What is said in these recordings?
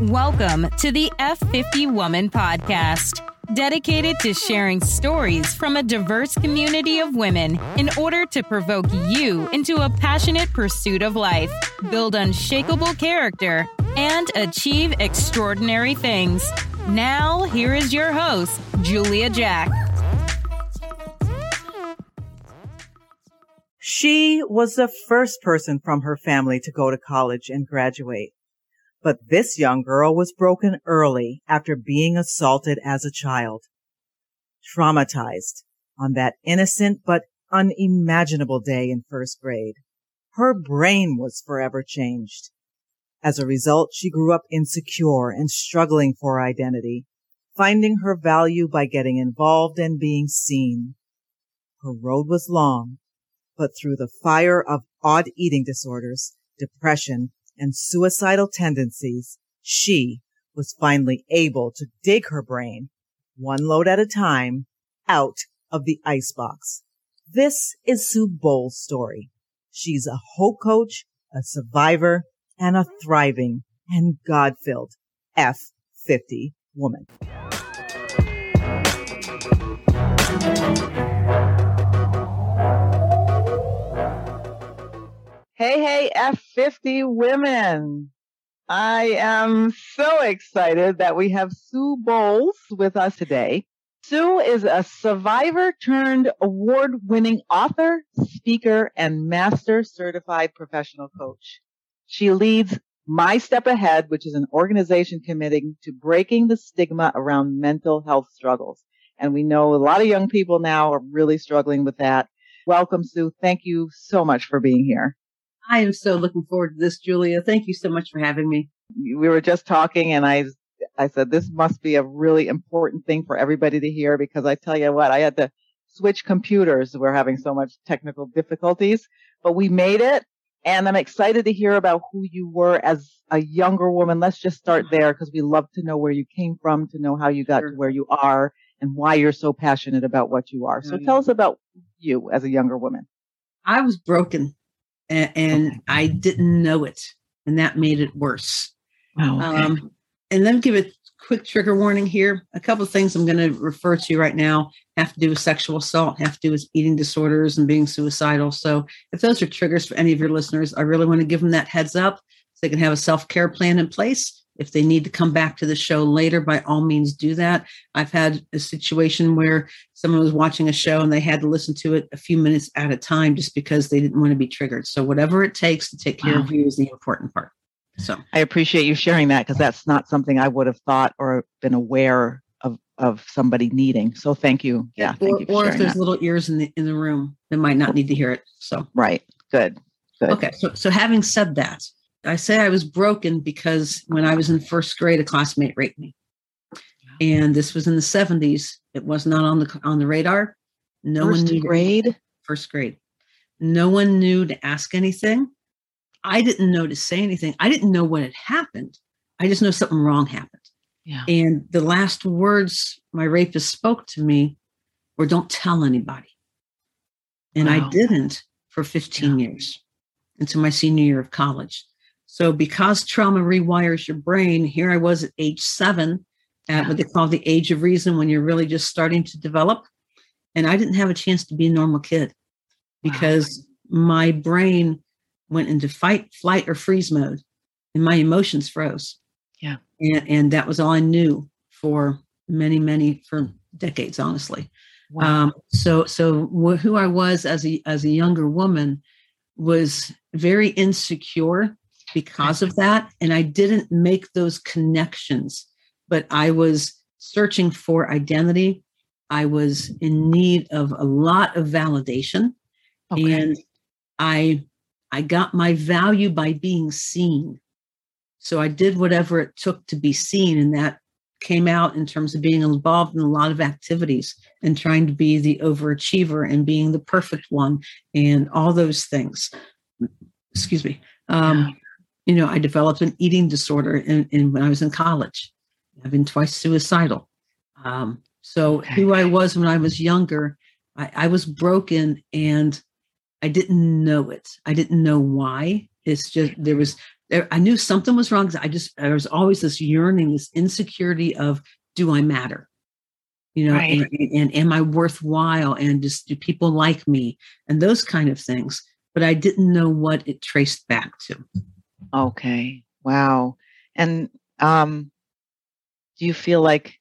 Welcome to the F50 Woman Podcast, dedicated to sharing stories from a diverse community of women in order to provoke you into a passionate pursuit of life, build unshakable character, and achieve extraordinary things. Now, here is your host, Julia Jack. She was the first person from her family to go to college and graduate. But this young girl was broken early after being assaulted as a child. Traumatized on that innocent but unimaginable day in first grade. Her brain was forever changed. As a result, she grew up insecure and struggling for identity, finding her value by getting involved and being seen. Her road was long, but through the fire of odd eating disorders, depression, and suicidal tendencies, she was finally able to dig her brain, one load at a time, out of the icebox. This is Sue Bowles' story. She's a hope coach, a survivor, and a thriving and God-filled F50 woman. Hey, hey, F50 women. I am so excited that we have Sue Bowles with us today. Sue is a survivor turned award winning author, speaker, and master certified professional coach. She leads My Step Ahead, which is an organization committing to breaking the stigma around mental health struggles. And we know a lot of young people now are really struggling with that. Welcome, Sue. Thank you so much for being here. I am so looking forward to this, Julia. Thank you so much for having me. We were just talking and I, I said, this must be a really important thing for everybody to hear because I tell you what, I had to switch computers. We're having so much technical difficulties, but we made it. And I'm excited to hear about who you were as a younger woman. Let's just start there because we love to know where you came from, to know how you got sure. to where you are and why you're so passionate about what you are. So oh, tell us about you as a younger woman. I was broken and, and okay. I didn't know it, and that made it worse. Oh, okay. um, and then give a quick trigger warning here. A couple of things I'm going to refer to right now have to do with sexual assault, have to do with eating disorders and being suicidal. So if those are triggers for any of your listeners, I really want to give them that heads up so they can have a self care plan in place if they need to come back to the show later, by all means do that. I've had a situation where someone was watching a show and they had to listen to it a few minutes at a time just because they didn't want to be triggered. So whatever it takes to take care wow. of you is the important part. So I appreciate you sharing that because that's not something I would have thought or been aware of of somebody needing. So thank you. Yeah. Or, you or if there's that. little ears in the in the room that might not need to hear it. So right. Good. Good. Okay. So so having said that, I say I was broken because when I was in first grade, a classmate raped me. And this was in the 70s. It was not on the on the radar. No first one knew grade. First grade. No one knew to ask anything. I didn't know to say anything. I didn't know what had happened. I just know something wrong happened. Yeah. And the last words my rapist spoke to me were, "Don't tell anybody." And wow. I didn't for 15 yeah. years until my senior year of college. So because trauma rewires your brain, here I was at age seven, at yeah. what they call the age of reason when you're really just starting to develop. And I didn't have a chance to be a normal kid because wow. my brain went into fight, flight, or freeze mode and my emotions froze. Yeah. And, and that was all I knew for many, many, for decades, honestly. Wow. Um, so, so wh- who I was as a, as a younger woman was very insecure because of that. And I didn't make those connections, but I was searching for identity. I was in need of a lot of validation. Okay. And I I got my value by being seen. So I did whatever it took to be seen. And that came out in terms of being involved in a lot of activities and trying to be the overachiever and being the perfect one and all those things. Excuse me. Um, you know, I developed an eating disorder in, in when I was in college. I've been twice suicidal. Um, so okay. who I was when I was younger, I, I was broken and I didn't know it. I didn't know why. It's just there was there, I knew something was wrong. I just there was always this yearning, this insecurity of do I matter? You know, Right. and, and am I worthwhile? And just do people like me? And those kind of things. But I didn't know what it traced back to. Okay. Wow. And um do you feel like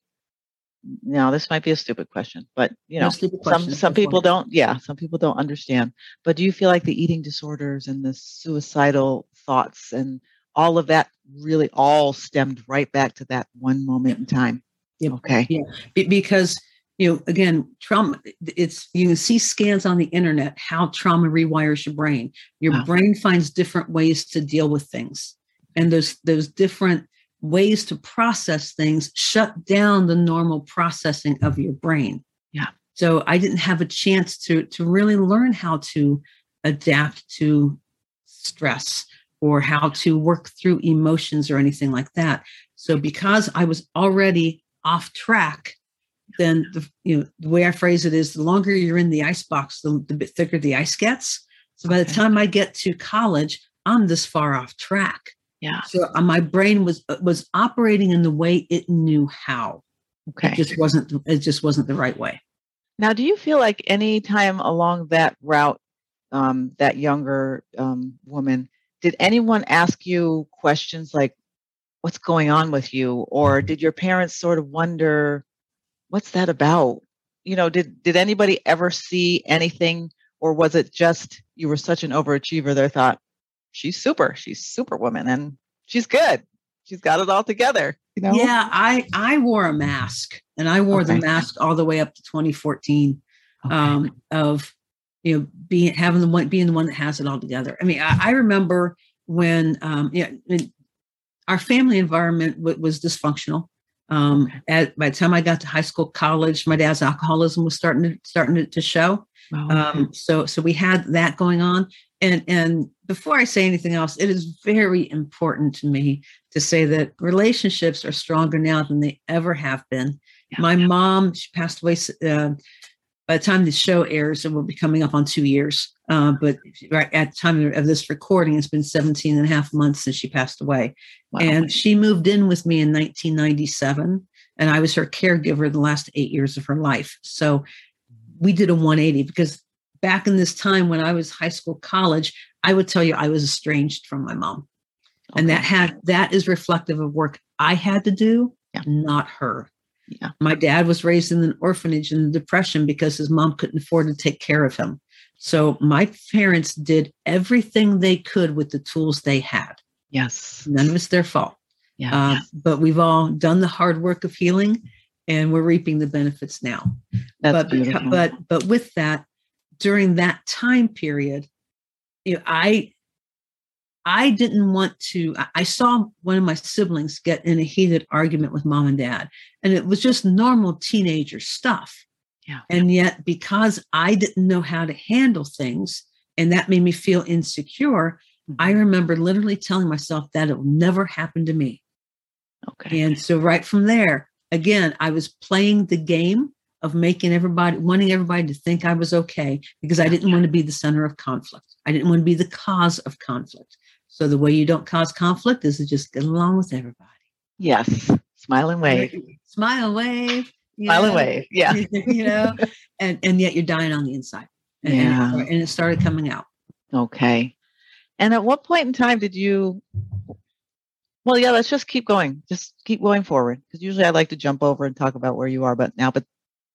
now this might be a stupid question, but you know, stupid some some people don't yeah, some people don't understand. But do you feel like the eating disorders and the suicidal thoughts and all of that really all stemmed right back to that one moment in time? Yep. Okay. Be- because you know again trauma it's you can see scans on the internet how trauma rewires your brain. Your Wow. brain finds different ways to deal with things. And those those different ways to process things shut down the normal processing of your brain. Yeah. so i didn't have a chance to to really learn how to adapt to stress or how to work through emotions or anything like that. So because i was already off track then the you know the way I phrase it is the longer you're in the ice box, the, the bit thicker the ice gets. So by the Okay. time I get to college, I'm this far off track. Yeah. So uh, my brain was was operating in the way it knew how. Okay. It just wasn't it just wasn't the right way. Now, do you feel like any time along that route, um, that younger um, woman, did anyone ask you questions like, "What's going on with you?" or did your parents sort of wonder, "What's that about?" You know, did did anybody ever see anything, or was it just you were such an overachiever? They thought she's super, she's superwoman, and she's good, she's got it all together. You know? Yeah, I I wore a mask and I wore the mask all the way up to 2014 Okay. um, of you know being having the one being the one that has it all together. I mean, I, I remember when um, yeah, our family environment w- was dysfunctional. Um, at by the time I got to high school, college, my dad's alcoholism was starting to starting to, to show. Wow. Um, so so we had that going on. And and before I say anything else, it is very important to me to say that relationships are stronger now than they ever have been. Yeah. My mom, she passed away uh, by the time the show airs, it will be coming up on two years. Uh, but right at the time of this recording, it's been 17 and a half months since she passed away. Wow. And she moved in with me in 1997, and I was her caregiver the last eight years of her life. So we did a 180 because back in this time when I was high school, college, I would tell you I was estranged from my mom. And that had that is reflective of work I had to do, Yeah. not her. Yeah. My dad was raised in an orphanage in the depression because his mom couldn't afford to take care of him. So my parents did everything they could with the tools they had. yes. None of it's their fault. Yeah. Uh. But we've all done the hard work of healing and we're reaping the benefits now. That's but, beautiful. but but with that, during that time period, you know, I I didn't want to. I saw one of my siblings get in a heated argument with mom and dad, and it was just normal teenager stuff. Yeah. And yet, because I didn't know how to handle things, and that made me feel insecure, I Mhm. remember literally telling myself that it will never happen to me. okay. And so right from there, again, I was playing the game of making everybody wanting everybody to think I was okay because I didn't yeah. want to be the center of conflict. I didn't want to be the cause of conflict. So the way you don't cause conflict is to just get along with everybody. Yes. Smile and wave. Smile, and wave. And know, wave. Yeah. you know, and and yet you're dying on the inside. And, and it Yeah. and it started coming out. Okay. And at what point in time did you? Well, yeah, let's just keep going. Just keep going forward. Because usually I like to jump over and talk about where you are, but now, but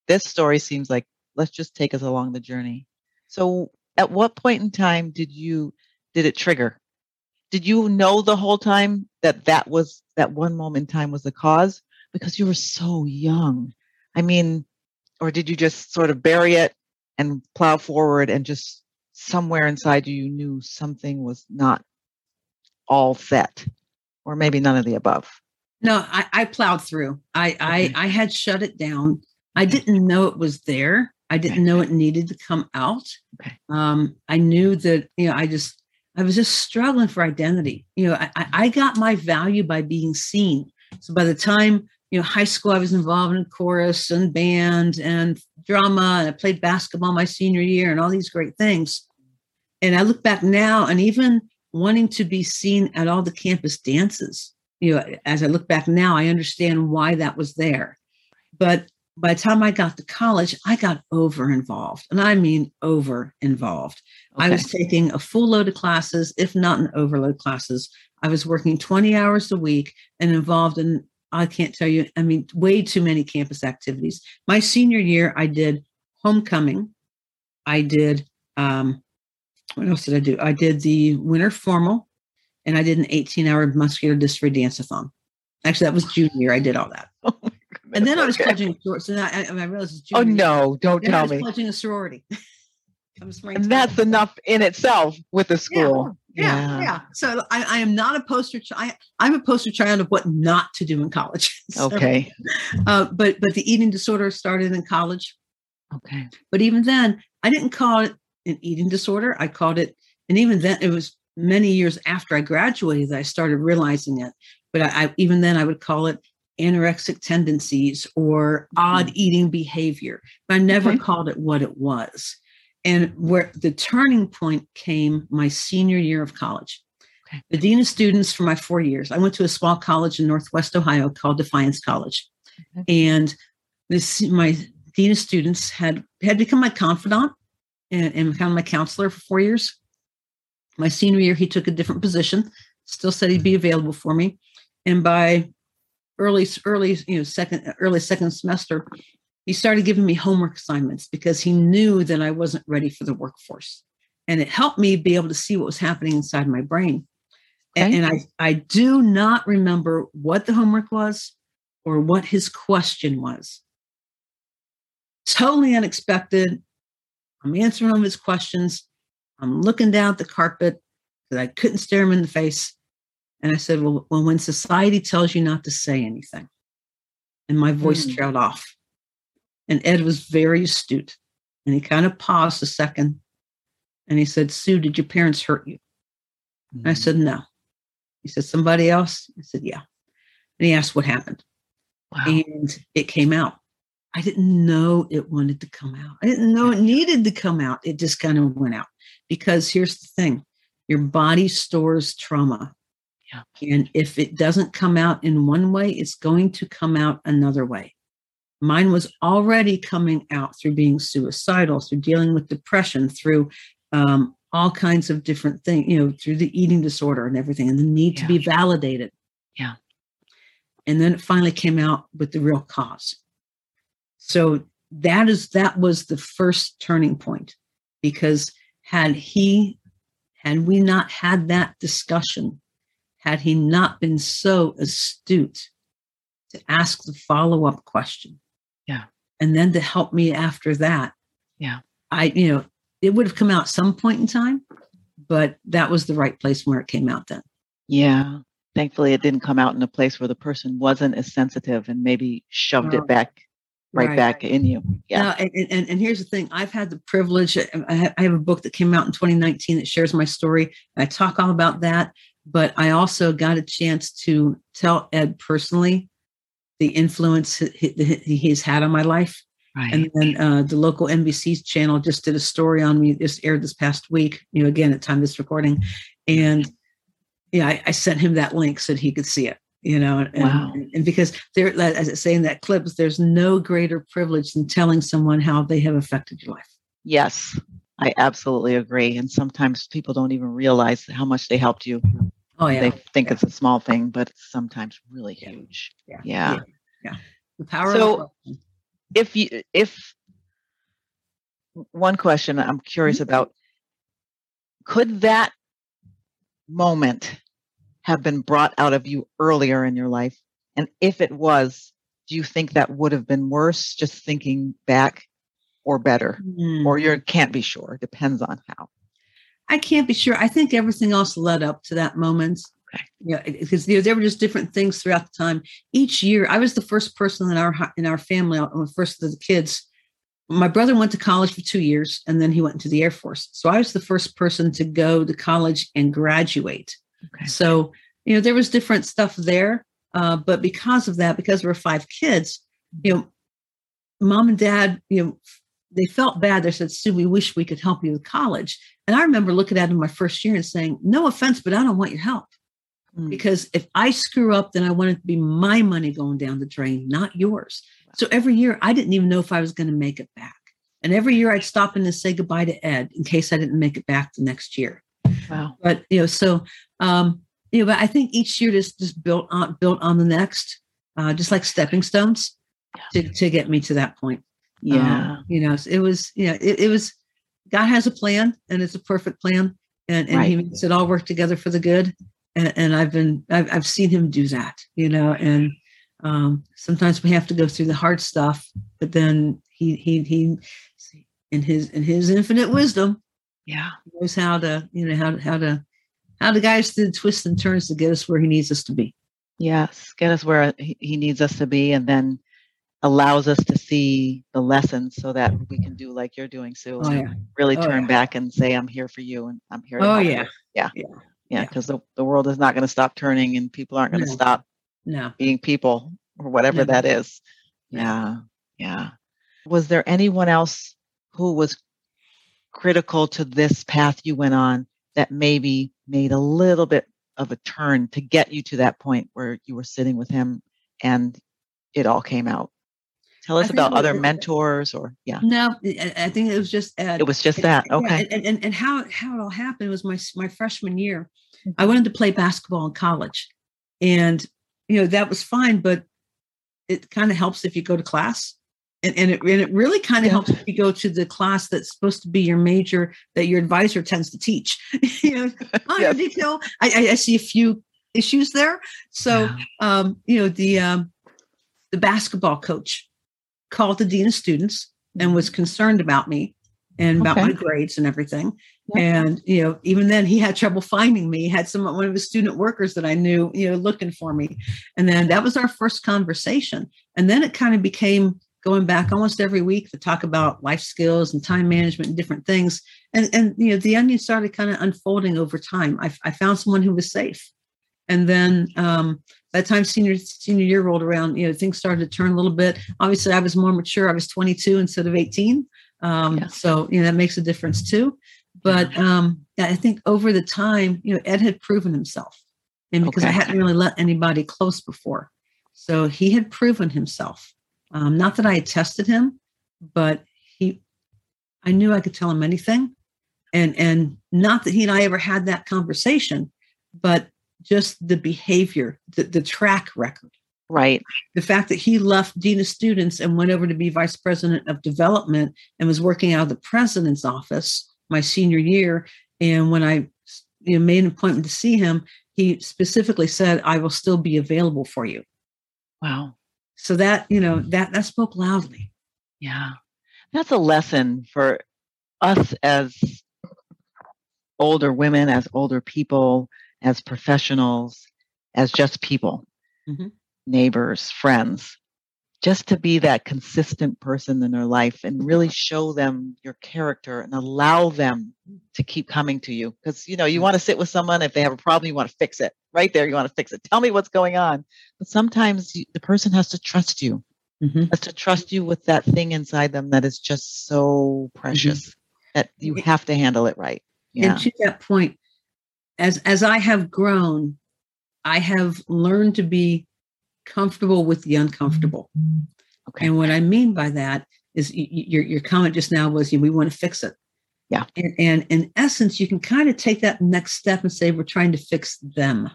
this story seems like let's just take us along the journey. So, at what point in time did you did it trigger? Did you know the whole time that that was that one moment in time was the cause? Because you were so young. I mean, or did you just sort of bury it and plow forward and just somewhere inside you, you knew something was not all set, or maybe none of the above. No, I, I plowed through. I, Okay. I I had shut it down. I didn't know it was there. I didn't know it needed to come out. Okay. Um, I knew that you know I just I was just struggling for identity. You know, I, I I got my value by being seen. So by the time you know high school, I was involved in chorus and band and drama, and I played basketball my senior year and all these great things. And I look back now, and even wanting to be seen at all the campus dances. You know, as I look back now, I understand why that was there. But by the time I got to college, I got over involved. And I mean over involved. Okay. I was taking a full load of classes, if not an overload classes. I was working 20 hours a week and involved in, I can't tell you, I mean, way too many campus activities. My senior year, I did homecoming. I did, um, what else did I do? I did the winter formal and I did an 18 hour muscular dystrophy dance-a-thon. Actually, that was junior year. I did all that. Oh and then I was okay. pledging shorts, and I, I realized. oh no! Don't tell I was me. Pledging a sorority. and that's enough in itself with the school. Yeah, yeah. yeah. So I, I, am not a poster. child. I'm a poster child of what not to do in college. so, okay. Uh, but but the eating disorder started in college. Okay. But even then, I didn't call it an eating disorder. I called it, and even then, it was many years after I graduated that I started realizing it. But I, I even then, I would call it anorexic tendencies or odd mm-hmm. eating behavior. But I never okay. called it what it was. And where the turning point came my senior year of college. Okay. The dean of students for my four years, I went to a small college in Northwest Ohio called Defiance College. Okay. And this my dean of students had had become my confidant and, and kind of my counselor for four years. My senior year, he took a different position, still said he'd be mm-hmm. available for me. And by early early you know second early second semester he started giving me homework assignments because he knew that i wasn't ready for the workforce and it helped me be able to see what was happening inside my brain okay. and, and i i do not remember what the homework was or what his question was totally unexpected i'm answering all his questions i'm looking down at the carpet because i couldn't stare him in the face and I said, well, well, when society tells you not to say anything, and my voice mm. trailed off. And Ed was very astute. And he kind of paused a second and he said, Sue, did your parents hurt you? Mm. I said, no. He said, somebody else? I said, yeah. And he asked what happened. Wow. And it came out. I didn't know it wanted to come out. I didn't know it needed to come out. It just kind of went out. Because here's the thing your body stores trauma yeah. And if it doesn't come out in one way, it's going to come out another way. Mine was already coming out through being suicidal, through dealing with depression, through um, all kinds of different things, you know, through the eating disorder and everything, and the need yeah. to be validated. Yeah. And then it finally came out with the real cause. So that is that was the first turning point because had he had we not had that discussion had he not been so astute to ask the follow up question. Yeah. And then to help me after that. Yeah. I, you know, it would have come out some point in time, but that was the right place where it came out then. Yeah. Thankfully, it didn't come out in a place where the person wasn't as sensitive and maybe shoved oh, it back right, right, back in you. Yeah. and, and, and here's the thing I've had the privilege, I have a book that came out in 2019 that shares my story. I talk all about that but I also got a chance to tell Ed personally the influence he's had on my life. Right. And then uh, the local NBC channel just did a story on me. Just aired this past week. You know, again at time this recording, and yeah, I, I sent him that link so that he could see it. You know, and, wow. and, and because there, as it's saying that clips, there's no greater privilege than telling someone how they have affected your life. Yes, I absolutely agree. And sometimes people don't even realize how much they helped you. Oh yeah. They think yeah. it's a small thing, but it's sometimes really huge. Yeah. Yeah. yeah. yeah. The power so if you if one question I'm curious mm-hmm. about could that moment have been brought out of you earlier in your life? And if it was, do you think that would have been worse just thinking back or better? Mm. Or you can't be sure. Depends on how. I can't be sure. I think everything else led up to that moment. Yeah, because you know, there were just different things throughout the time. Each year, I was the first person in our in our family, the first of the kids. My brother went to college for two years, and then he went into the Air Force. So I was the first person to go to college and graduate. Okay. So you know, there was different stuff there, uh, but because of that, because there were five kids, you know, mom and dad, you know, they felt bad. They said, Sue, we wish we could help you with college. And I remember looking at them my first year and saying, no offense, but I don't want your help. Mm. Because if I screw up, then I want it to be my money going down the drain, not yours. So every year I didn't even know if I was going to make it back. And every year I'd stop in and say goodbye to Ed in case I didn't make it back the next year. Wow. But you know, so um, you know, but I think each year just just built on built on the next, uh, just like stepping stones yeah. to, to get me to that point. Yeah. Um, you know, it was, know, it, it, was God has a plan and it's a perfect plan. And, and right. he makes it all work together for the good. And, and I've been I've, I've seen him do that, you know, and um, sometimes we have to go through the hard stuff, but then he he he in his in his infinite wisdom, yeah, knows how to you know how to how to how to guide us through the twists and turns to get us where he needs us to be. Yes, get us where he needs us to be, and then allows us to see the lessons so that we can do like you're doing, Sue. Oh, yeah. Really oh, turn yeah. back and say, "I'm here for you," and I'm here. oh yeah. yeah, yeah, yeah, because the the world is not going to stop turning, and people aren't going to no. stop no being people or whatever no. that is. Yeah, yeah. Was there anyone else who was critical to this path you went on that maybe made a little bit of a turn to get you to that point where you were sitting with him and it all came out? Tell us about other it, mentors or yeah. No, I think it was just Ed. It was just that. Okay. Yeah, and, and, and how how it all happened was my my freshman year. I wanted to play basketball in college. And you know, that was fine, but it kind of helps if you go to class. And, and it and it really kind of yeah. helps if you go to the class that's supposed to be your major that your advisor tends to teach. you know, oh, yes. detail. I, I see a few issues there. So yeah. um, you know, the um the basketball coach called the dean of students and was concerned about me and about okay. my grades and everything. Yep. And you know, even then, he had trouble finding me. He had some one of his student workers that I knew, you know, looking for me. And then that was our first conversation. And then it kind of became going back almost every week to talk about life skills and time management and different things. And and you know, the onion started kind of unfolding over time. I, I found someone who was safe. And then um, by the time senior senior year rolled around, you know, things started to turn a little bit. Obviously, I was more mature. I was 22 instead of 18. Um, yes. So you know that makes a difference too. But um, I think over the time, you know, Ed had proven himself, and because okay. I hadn't really let anybody close before, so he had proven himself. Um, not that I had tested him, but he, I knew I could tell him anything, and and not that he and I ever had that conversation, but just the behavior, the, the track record. Right. The fact that he left Dean of Students and went over to be Vice President of Development and was working out of the president's office my senior year. And when I you know, made an appointment to see him, he specifically said, I will still be available for you. Wow. So that, you know, mm. that that spoke loudly. Yeah. That's a lesson for us as older women, as older people, as professionals, as just people, mm-hmm. neighbors, friends, just to be that consistent person in their life and really show them your character and allow them to keep coming to you. Because, you know, you want to sit with someone, if they have a problem, you want to fix it. Right there, you want to fix it. Tell me what's going on. But sometimes you, the person has to trust you, mm-hmm. has to trust you with that thing inside them that is just so precious mm-hmm. that you have to handle it right. Yeah. And to that point, as as I have grown, I have learned to be comfortable with the uncomfortable. Okay. And what I mean by that is your your comment just now was you know, we want to fix it. Yeah. And, and in essence, you can kind of take that next step and say we're trying to fix them.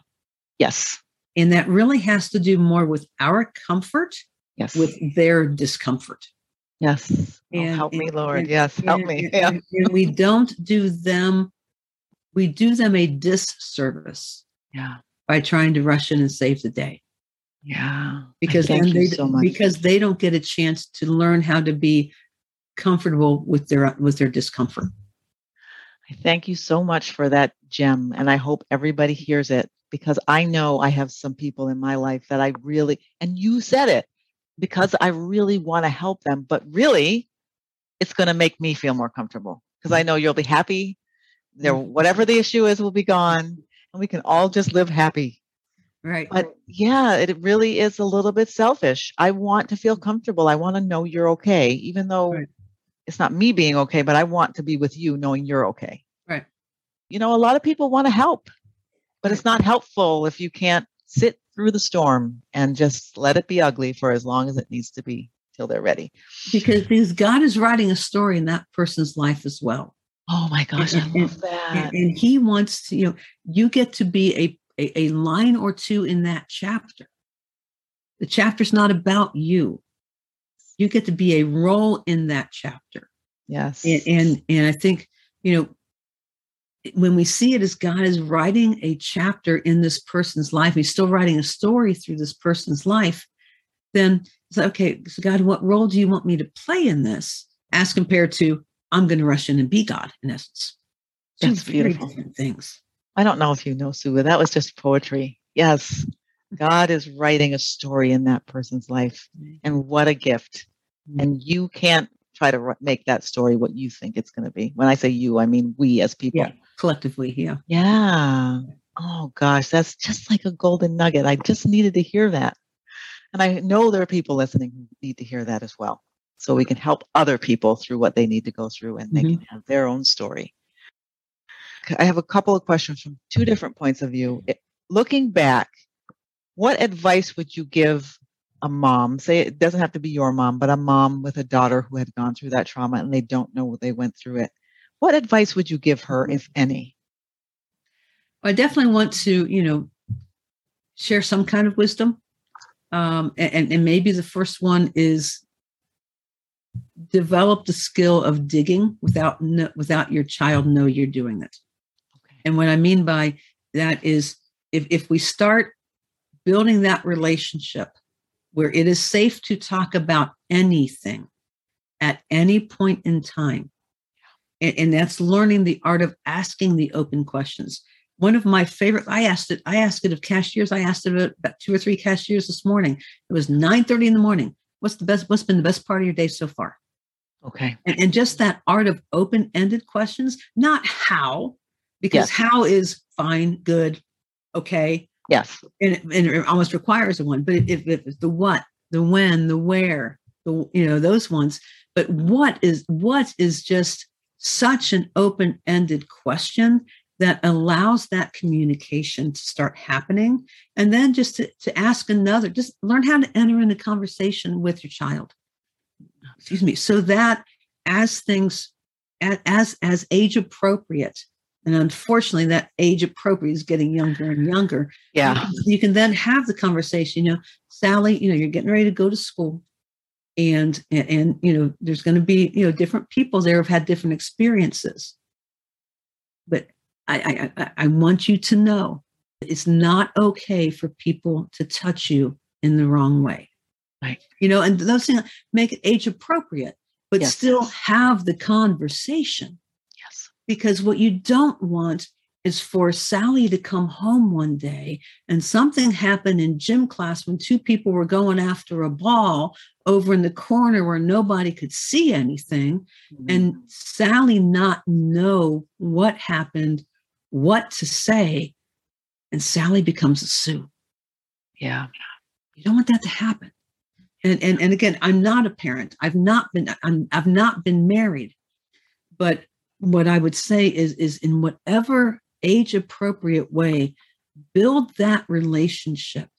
Yes. And that really has to do more with our comfort, yes, with their discomfort. Yes. Oh, help and, me, Lord. And, yes, help me. Yeah. And, we don't do them, we do them a disservice. Yeah. By trying to rush in and save the day. Yeah. Because then they so because they don't get a chance to learn how to be comfortable with their with their discomfort. I thank you so much for that gem and I hope everybody hears it because I know I have some people in my life that I really and you said it because I really want to help them but really it's going to make me feel more comfortable because I know you'll be happy there mm-hmm. whatever the issue is will be gone and we can all just live happy Right. But yeah, it really is a little bit selfish. I want to feel comfortable. I want to know you're okay, even though right. it's not me being okay, but I want to be with you knowing you're okay. Right. You know, a lot of people want to help, but it's not helpful if you can't sit through the storm and just let it be ugly for as long as it needs to be till they're ready. Because, because God is writing a story in that person's life as well. Oh my gosh, I And- love that. And, and he wants to, you know, you get to be a, a, a line or two in that chapter. The chapter's not about you. You get to be a role in that chapter. yes. and and and i think you know when we see it as god is writing a chapter in this person's life he's still writing a story through this person's life then it's like okay so god what role do you want me to play in this as compared to i'm going to rush in and be god in essence That's beautiful. things I don't know if you know, Sue, that was just poetry. Yes. God is writing a story in that person's life. And what a gift. Mm-hmm. And you can't try to make that story what you think it's going to be. When I say you, I mean we as people. Yeah. collectively yeah Yeah. Oh gosh, that's just like a golden nugget. I just needed to hear that. And I know there are people listening who need to hear that as well. So we can help other people through what they need to go through and they Mhm. can have their own story. I have a couple of questions from two different points of view. It- looking back, what advice would you give a mom? Say it doesn't have to be your mom, but a mom with a daughter who had gone through that trauma and they don't know they went through it. What advice would you give her, if any? I definitely want to, you know, share some kind of wisdom. Um, and, and maybe the first one is develop the skill of digging without kn- without your child know you're doing it. Okay. And what I mean by that is if, if we start building that relationship where it is safe to talk about anything at any point in time, and, and that's learning the art of asking the open questions. One of my favorite, I asked it, I asked it of cashiers. I asked it about two or three cashiers this morning. It was 9 30 in the morning. What's the best, what's been the best part of your day so far? Okay. and, and just that art of open-ended questions not how because Yes. how is fine good okay Yes. and, and it almost requires a one but if, if it's the what the when the where the you know those ones but what is what is just such an open-ended question that allows that communication to start happening. And then just to, to ask another just learn how to enter into conversation with your child. Excuse me. So that as things as as age appropriate and unfortunately that age appropriate is getting younger and younger. Yeah. you can then have the conversation you know sally you know you're getting ready to go to school. And and, and you know there's going to be you know different people there have had different experiences I, I I- I want you to know it's not okay for people to touch you in the wrong way Right. you know and those things make it age appropriate but Yes. still have the conversation Yes. because what you don't want is for Sally to come home one day and something happened in gym class when two people were going after a ball over in the corner where nobody could see anything mm-hmm. and Sally not know what happened, what to say, and Sally becomes a Sue. yeah. You don't want that to happen. And and and again, I'm not a parent. I've not been I'm I've not been married. But what I would say is is in whatever age appropriate way, build that relationship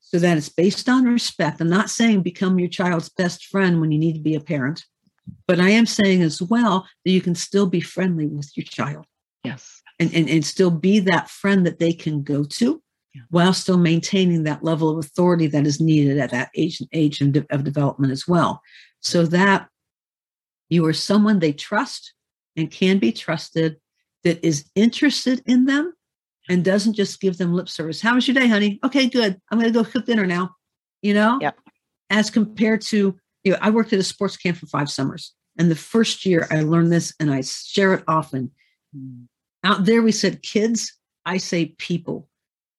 so that it's based on respect. I'm not saying become your child's best friend when you need to be a parent, but I am saying as well that you can still be friendly with your child Yes. And, and, and still be that friend that they can go to Yeah. while still maintaining that level of authority that is needed at that age and age of, de- of development as well. So that you are someone they trust and can be trusted that is interested in them and doesn't just give them lip service. How was your day honey? Okay good. I'm going to go cook dinner now you know? Yep. as compared to you know i worked at a sports camp for five summers and the first year i learned this and i share it often hmm. Out there we said kids i say people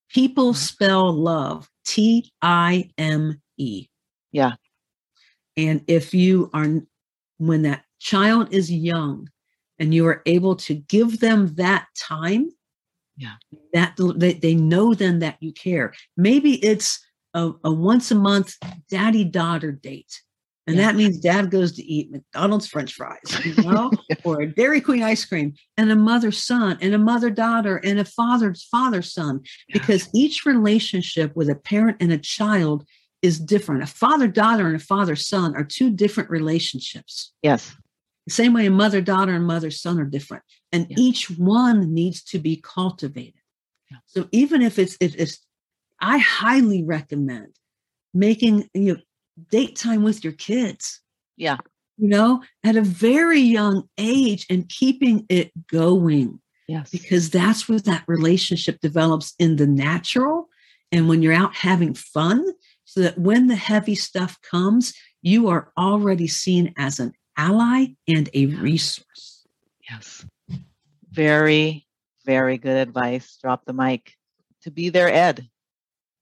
people Mhm. spell love t-i-m-e Yeah. and if you are when that child is young and you are able to give them that time Yeah. that they, they know then that you care maybe it's a, a once a month daddy daughter date And Yeah. that means dad goes to eat McDonald's French fries, you know, or a Dairy Queen ice cream, and a mother son, and a mother daughter, and a father father son, because each relationship with a parent and a child is different. A father daughter and a father son are two different relationships. Yes. The same way a mother daughter and mother son are different, and Yeah. each one needs to be cultivated. Yeah. So even if it's if it's, I highly recommend making you know date time with your kids Yeah. you know, at a very young age and keeping it going Yes. because that's where that relationship develops in the natural and when you're out having fun, so that when the heavy stuff comes, you are already seen as an ally and a resource. Yes. Very, very good advice. Drop the mic. To be their Ed.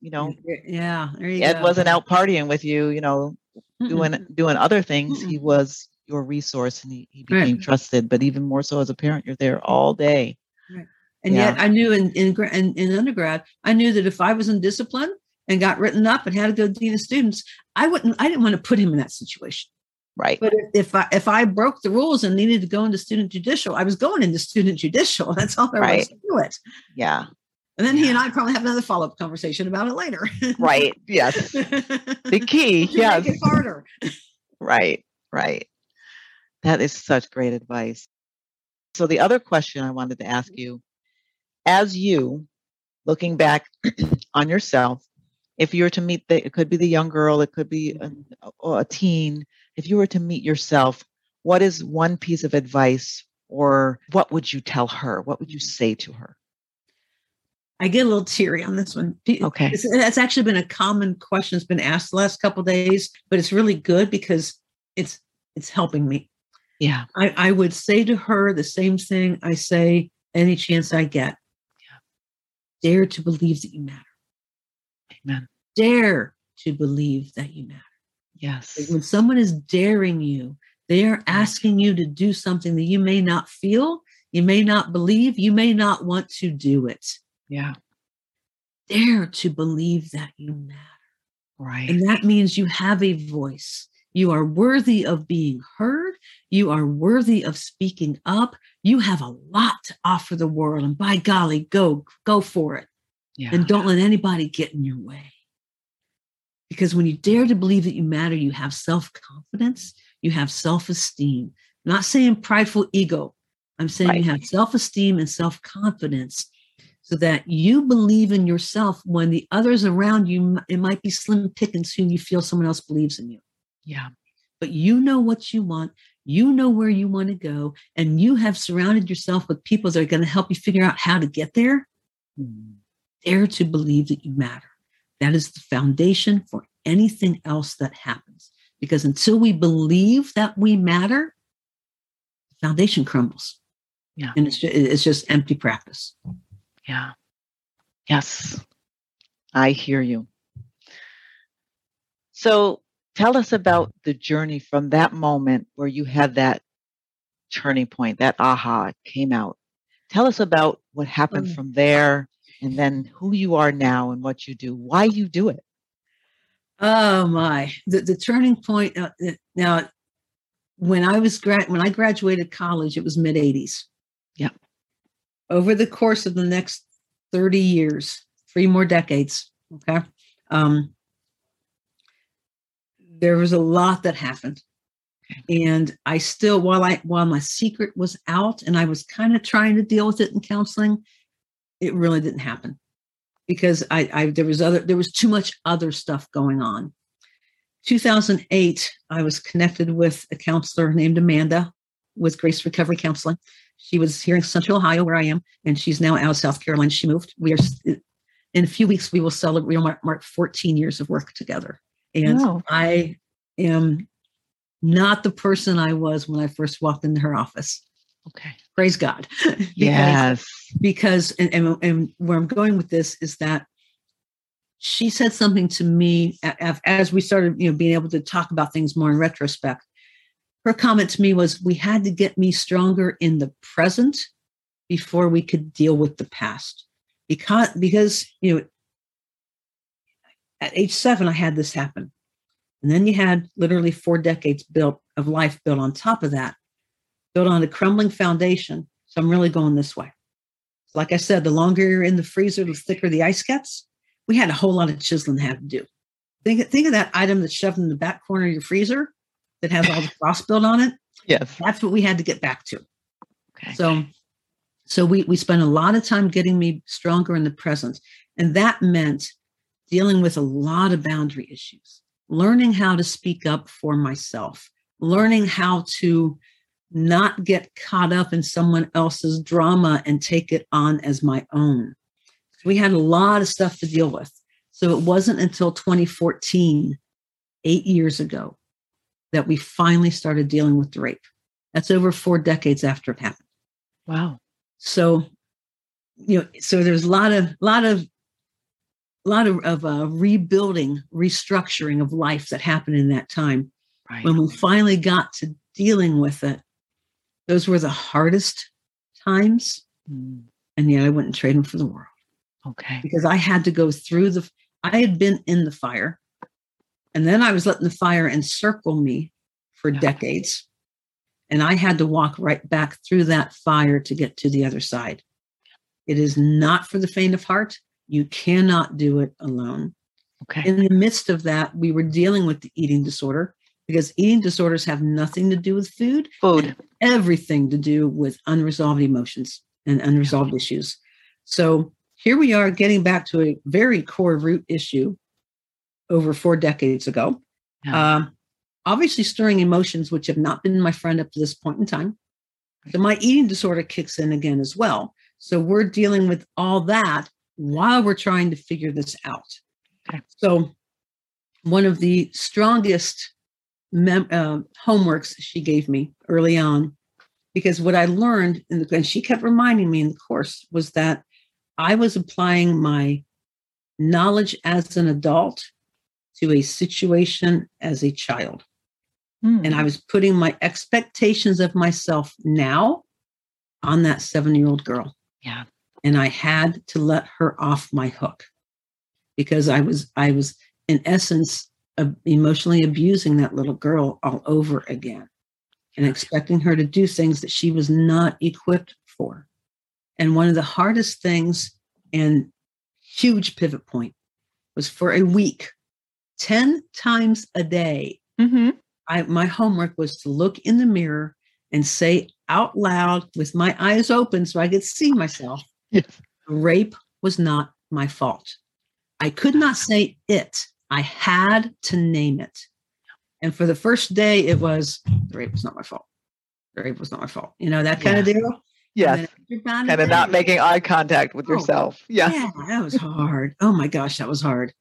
You know, yeah, there you Ed go. wasn't out partying with you, you know, Mm-mm. doing doing other things. He Mm-mm. was your resource and he, he Right. became trusted. But even more so as a parent, you're there all day. And Yeah. yet I knew in, in, in, in undergrad, I knew that if I was in discipline and got written up and had to go to dean of students, I wouldn't, I didn't want to put him in that situation. Right. But if, I if I broke the rules and needed to go into student judicial, I was going into student judicial. That's all there was Right. to do it. Yeah. And then he and I probably have another follow up conversation about it later. Right. Yes. the key. yes. Make it harder. Right, right. That is such great advice. So, the other question I wanted to ask you as you looking back on yourself, if you were to meet the, it could be the young girl, it could be a, a teen, if you were to meet yourself, what is one piece of advice or what would you tell her? What would you say to her? I get a little teary on this one. Okay. It's, it's actually been a common question that's been asked the last couple days, but it's really good because it's it's helping me. Yeah. I, I would say to her the same thing I say any chance I get. Dare to believe that you matter. Amen. Dare to believe that you matter. Yes. Like when someone is daring you, they are mm-hmm. asking you to do something that you may not feel, you may not believe, you may not want to do it. Yeah. Dare to believe that you matter. Right. And that means you have a voice. You are worthy of being heard. You are worthy of speaking up. You have a lot to offer the world. And by golly, go, go for it. Yeah. And don't let anybody get in your way. Because when you dare to believe that you matter, you have self confidence, you have self esteem. Not saying prideful ego. I'm saying Right. you have self esteem and self confidence so that you believe in yourself when the others around you, it might be slim pickings who you feel someone else believes in you. yeah. But you know what you want, you know where you want to go, and you have surrounded yourself with people that are going to help you figure out how to get there Mm. dare to believe that you matter. That is the foundation for anything else that happens. Because until we believe that we matter, the foundation crumbles. Yeah. And it's just, it's just empty practice. Yeah. Yes. I hear you. So tell us about the journey from that moment where you had that turning point, that aha came out. Tell us about what happened Mm. from there and then who you are now and what you do, why you do it. Oh my! The the turning point. Uh, now, when I was grad when I graduated college, it was mid '80s. Yep. Over the course of the next thirty years, three more decades. Okay. Um, there was a lot that happened, and I still, while I while my secret was out, and I was kind of trying to deal with it in counseling, it really didn't happen because I, I there was other there was too much other stuff going on. 2008, I was connected with a counselor named Amanda with Grace Recovery Counseling. She was here in Central Ohio, where I am, and she's now out of South Carolina. She moved. We are in a few weeks. We will celebrate. We will mark, mark 14 years of work together, and Wow. I am not the person I was when I first walked into her office. Okay. Praise God. Because- Yes. because and, and, and where i'm going with this is that she said something to me a- a- as we started you know being able to talk about things more in retrospect her comment to me was we had to get me stronger in the present before we could deal with the past because because you know at age seven i had this happen And then you had literally four decades built of life built on top of that, built on a crumbling foundation. So I'm really going this way. Like I said, the longer you're in the freezer, the thicker the ice gets. We had a whole lot of chiseling to have to do. Think, think of that item that's shoved in the back corner of your freezer that has all the frost built on it. Yes. That's what we had to get back to. Okay. So so we we spent a lot of time getting me stronger in the present. And that meant dealing with a lot of boundary issues, learning how to speak up for myself, learning how to not get caught up in someone else's drama and take it on as my own. We had a lot of stuff to deal with. So it wasn't until 2014, eight years ago, that we finally started dealing with the rape. That's over four decades after it happened. Wow. So, you know, so there's a lot of, lot of, lot of, of uh, rebuilding, restructuring of life that happened in that time. Right. When we finally got to dealing with it, those were the hardest times. Mm, And yet I wouldn't trade them for the world Okay. because I had to go through the, I had been in the fire and then I was letting the fire encircle me for decades. And I had to walk right back through that fire to get to the other side. It is not for the faint of heart. You cannot do it alone. Okay. In the midst of that, we were dealing with the eating disorder because eating disorders have nothing to do with food, Food. everything to do with unresolved emotions and unresolved issues. So here we are getting back to a very core root issue over four decades ago. Yeah. Um, obviously, stirring emotions, which have not been my friend up to this point in time. So my eating disorder kicks in again as well. So we're dealing with all that while we're trying to figure this out. Okay. So one of the strongest mem- uh, homeworks she gave me early on, because what I learned, in the, and she kept reminding me in the course, was that I was applying my knowledge as an adult to a situation as a child. Mm, And I was putting my expectations of myself now on that seven year old girl. Yeah. And I had to let her off my hook because I was, I was in essence, emotionally abusing that little girl all over again and expecting her to do things that she was not equipped for. And one of the hardest things and huge pivot point was for a week, 10 times a day, mhm. I, my homework was to look in the mirror and say out loud with my eyes open so I could see myself Yes. rape was not my fault. I could not say it. I had to name it. And for the first day, it was the rape was not my fault. The rape was not my fault. You know, that kind of deal. Yes. And And not making eye contact with Oh, yourself. Yes. Yeah, that was hard. Oh my gosh, that was hard.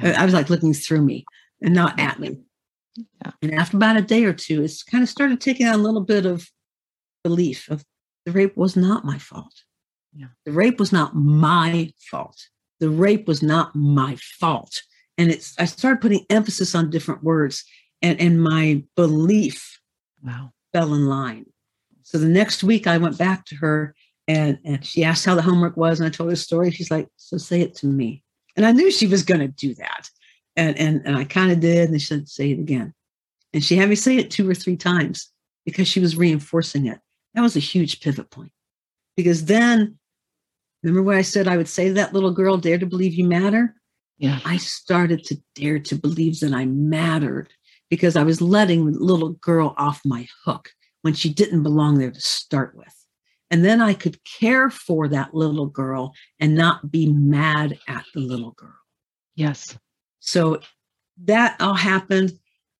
I- Yeah. I was like looking through me and not at me. Yeah. And after about a day or two, it's kind of started taking on a little bit of belief of the rape was not my fault. Yeah. The rape was not my fault. The rape was not my fault. And it's I started putting emphasis on different words and, and my belief Wow. fell in line. So the next week I went back to her and, and she asked how the homework was. And I told her the story. She's like, so say it to me. And I knew she was going to do that. And, and, and I kind of did. And she said, say it again. And she had me say it two or three times because she was reinforcing it. That was a huge pivot point. Because then, remember what I said I would say to that little girl, dare to believe you matter? Yeah. I started to dare to believe that I mattered because I was letting the little girl off my hook when she didn't belong there to start with. And then I could care for that little girl and not be mad at the little girl. Yes. So that all happened.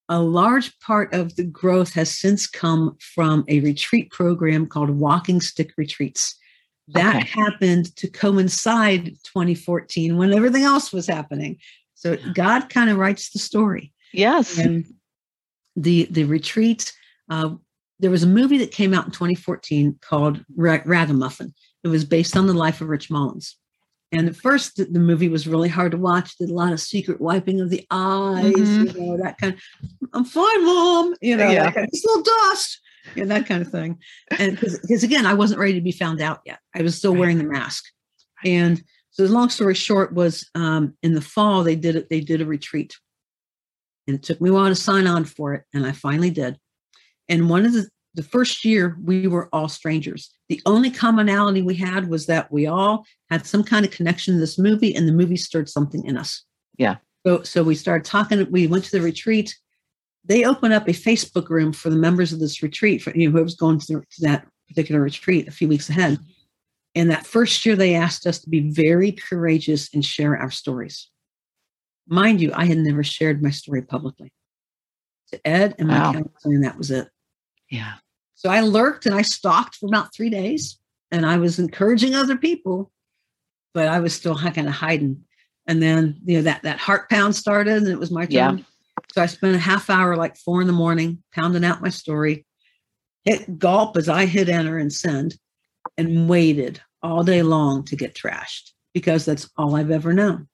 A large part of the growth has since come from a retreat program called Walking Stick Retreats. That Okay. happened to coincide 2014 when everything else was happening. So God kind of writes the story. Yes. And the the retreat, uh, there was a movie that came out in 2014 called Ra- Ragamuffin. It was based on the life of Rich Mullins. And at first, the, movie was really hard to watch. Did a lot of secret wiping of the eyes, Mhm. you know, that kind. Of, I'm fine, mom. You know, Yeah. that kind of, it's a little dust, you know, that kind of thing. And because again, I wasn't ready to be found out yet. I was still Right. wearing the mask. And so, the long story short was, um, in the fall they did it. They did a retreat, And it took me a while to sign on for it. And I finally did. And one of the, the first year, we were all strangers. The only commonality we had was that we all had some kind of connection to this movie, and the movie stirred something in us. Yeah. So, so we started talking. We went to the retreat. They opened up a Facebook room for the members of this retreat, for you know, who was going to, to that particular retreat a few weeks ahead. And that first year, they asked us to be very courageous and share our stories. Mind you, I had never shared my story publicly to Ed and my Wow. counselor, and that was it. Yeah. So I lurked and I stalked for about three days, and I was encouraging other people, but I was still kind of hiding. And then you know that that heart pound started, and it was my turn. Yeah. So I spent a half hour, like four in the morning, pounding out my story. Hit gulp as I hit enter and send, and waited all day long to get trashed because that's all I've ever known.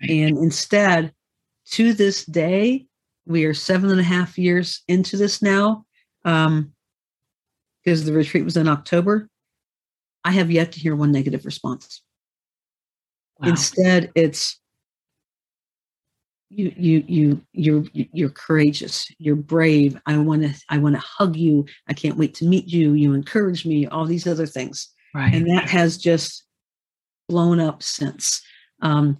Right. And instead, to this day, we are seven and a half years into this now. Um, because the retreat was in October. I have yet to hear one negative response. Wow. Instead, it's you you you you're you're courageous you're brave i want to i want to hug you i can't wait to meet you you encourage me all these other things right. and that has just blown up since um,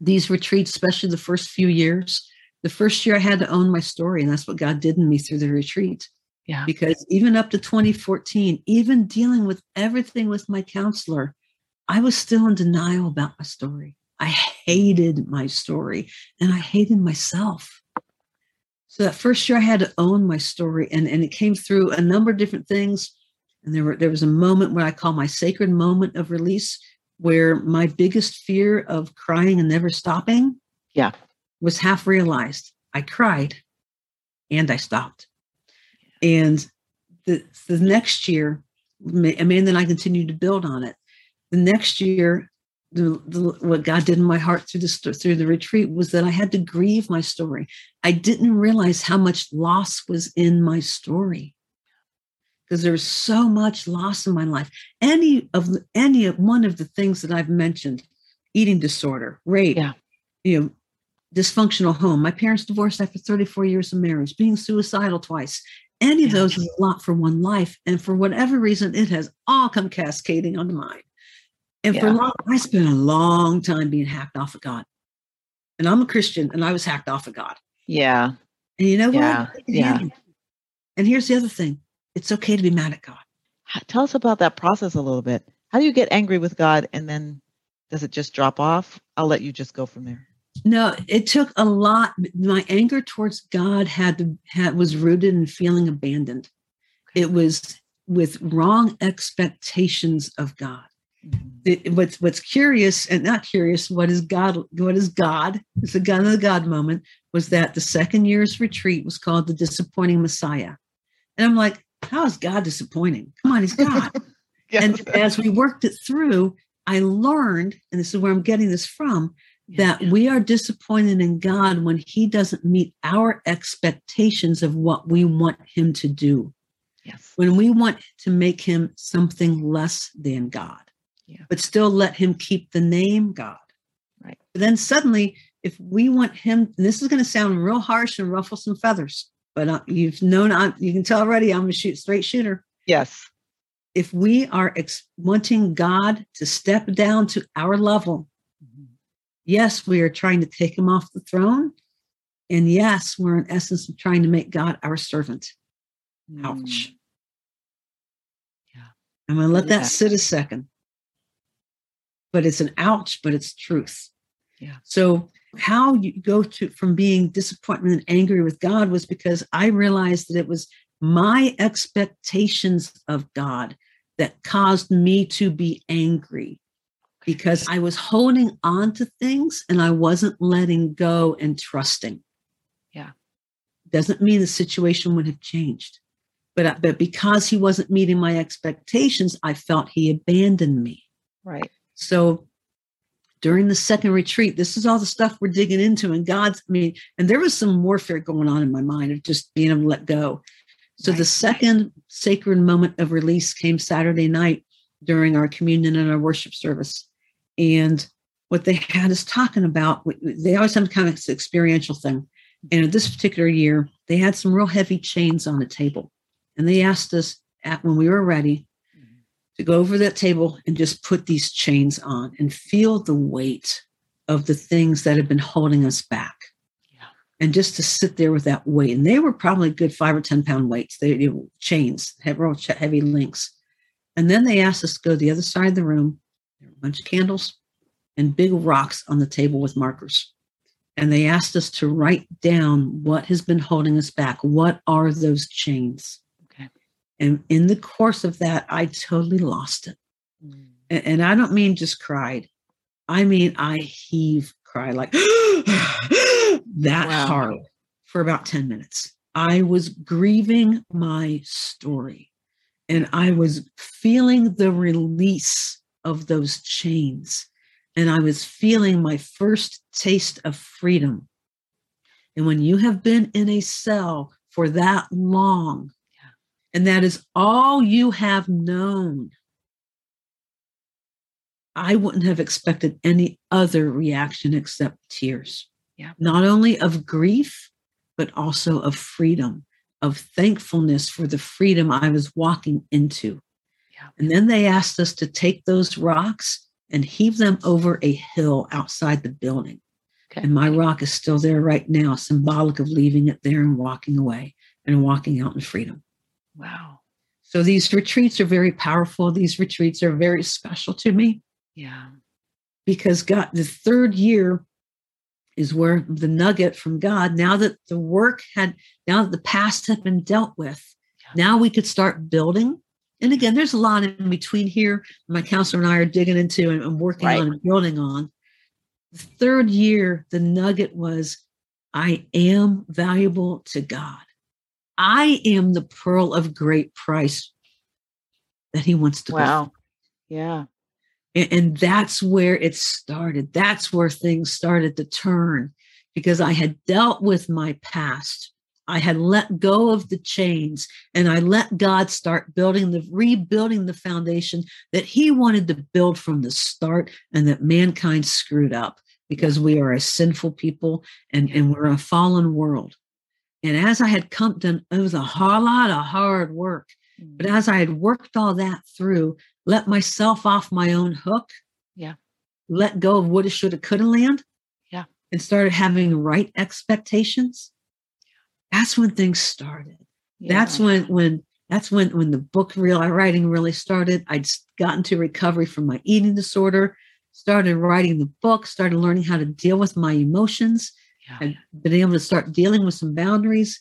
these retreats especially the first few years the first year i had to own my story and that's what god did in me through the retreat yeah. because even up to 2014 even dealing with everything with my counselor i was still in denial about my story. I hated my story and i hated myself. So that first year i had to own my story and, and it came through a number of different things. And there were there was a moment what i call my sacred moment of release where my biggest fear of crying and never stopping Yeah. was half realized. I cried and i stopped and the, the next year, Amanda and I continued to build on it. The next year, the, the, what God did in my heart through the through the retreat was that I had to grieve my story. I didn't realize how much loss was in my story because there was so much loss in my life. Any of any of one of the things that I've mentioned, eating disorder, rape, Yeah. you know, dysfunctional home. My parents divorced after 34 years of marriage, being suicidal twice, any of those is a lot for one life. And for whatever reason, it has all come cascading onto mine. And for a long, I spent a long time being hacked off of God. And I'm a Christian and I was hacked off of God. Yeah. And you know what? Yeah, I yeah. And here's the other thing it's okay to be mad at God. Tell us about that process a little bit. How do you get angry with God and then does it just drop off? I'll let you just go from there. No, it took a lot. My anger towards God had to had was rooted in feeling abandoned. It was with wrong expectations of God. Mm-hmm. it- what's what's curious and not curious what is god what is god? It's a gun of the god moment was that the second year's retreat was called the disappointing messiah. And i'm like how is god disappointing? Come on he's god. And as we worked it through i learned and this is where i'm getting this from that we are disappointed in god when he doesn't meet our expectations of what we want him to do yes. when we want to make him something less than God, Yeah. but still let him keep the name God. Right. But then suddenly, if we want him, this is going to sound real harsh and ruffle some feathers, but uh, you've known, I'm, you can tell already, I'm a shoot, straight shooter. Yes. If we are ex- wanting God to step down to our level, yes, we are trying to take him off the throne. And yes, we're in essence trying to make God our servant. Ouch. Yeah. I'm going to let Yeah. that sit a second. But it's an ouch, but it's truth. Yeah. So, how you go to from being disappointed and angry with God was because I realized that it was my expectations of God that caused me to be angry because I was holding on to things and I wasn't letting go and trusting. Yeah. Doesn't mean the situation would have changed. But, uh, but because he wasn't meeting my expectations, I felt he abandoned me. Right. So during the second retreat, this is all the stuff we're digging into. And God's, I mean, and there was some warfare going on in my mind of just being able to let go. So the second sacred moment of release came Saturday night during our communion and our worship service. And what they had us talking about, they always have kind of experiential thing. And this particular year, they had some real heavy chains on the table. And they asked us at when we were ready to go over that table and just put these chains on and feel the weight of the things that have been holding us back. Yeah. And just to sit there with that weight. And they were probably good five or 10 pound weights. They, they chains, real heavy links. And then they asked us to go to the other side of the room. There were a bunch of candles and big rocks on the table with markers. And they asked us to write down what has been holding us back. What are those chains? Okay. And in the course of that, I totally lost it. Mm. And, and I don't mean just cried. I mean, I heave cry like that wow. hard for about 10 minutes. I was grieving my story and I was feeling the release of those chains. And I was feeling my first taste of freedom. And when you have been in a cell for that long, and that is all you have known, I wouldn't have expected any other reaction except tears. Yeah. Not only of grief, but also of freedom, of thankfulness for the freedom I was walking into. Yeah. And then they asked us to take those rocks and heave them over a hill outside the building. Okay. And my rock is still there right now, symbolic of leaving it there and walking away and walking out in freedom. Wow. So these retreats are very powerful. These retreats are very special to me. Yeah. Because God, the third year is where the nugget from God, now that the work had, now that the past had been dealt with, yeah. now we could start building. And again, there's a lot in between here. My counselor and I are digging into and, and working right. on and building on. The third year, the nugget was I am valuable to God. I am the pearl of great price that He wants to. Wow. Go. Yeah. And, and that's where it started. That's where things started to turn because I had dealt with my past. I had let go of the chains and I let God start building the rebuilding the foundation that he wanted to build from the start and that mankind screwed up because we are a sinful people and, and we're a fallen world. And as I had come done, it was a whole lot of hard work. But mm. as I had worked all that through, let myself off my own hook. Yeah. Let go of what it shoulda, coulda land. Yeah. And started having right expectations. That's when things started. Yeah. That's when when that's when when the book real uh, writing really started. I'd gotten to recovery from my eating disorder, started writing the book, started learning how to deal with my emotions. Yeah. I'd been able to start dealing with some boundaries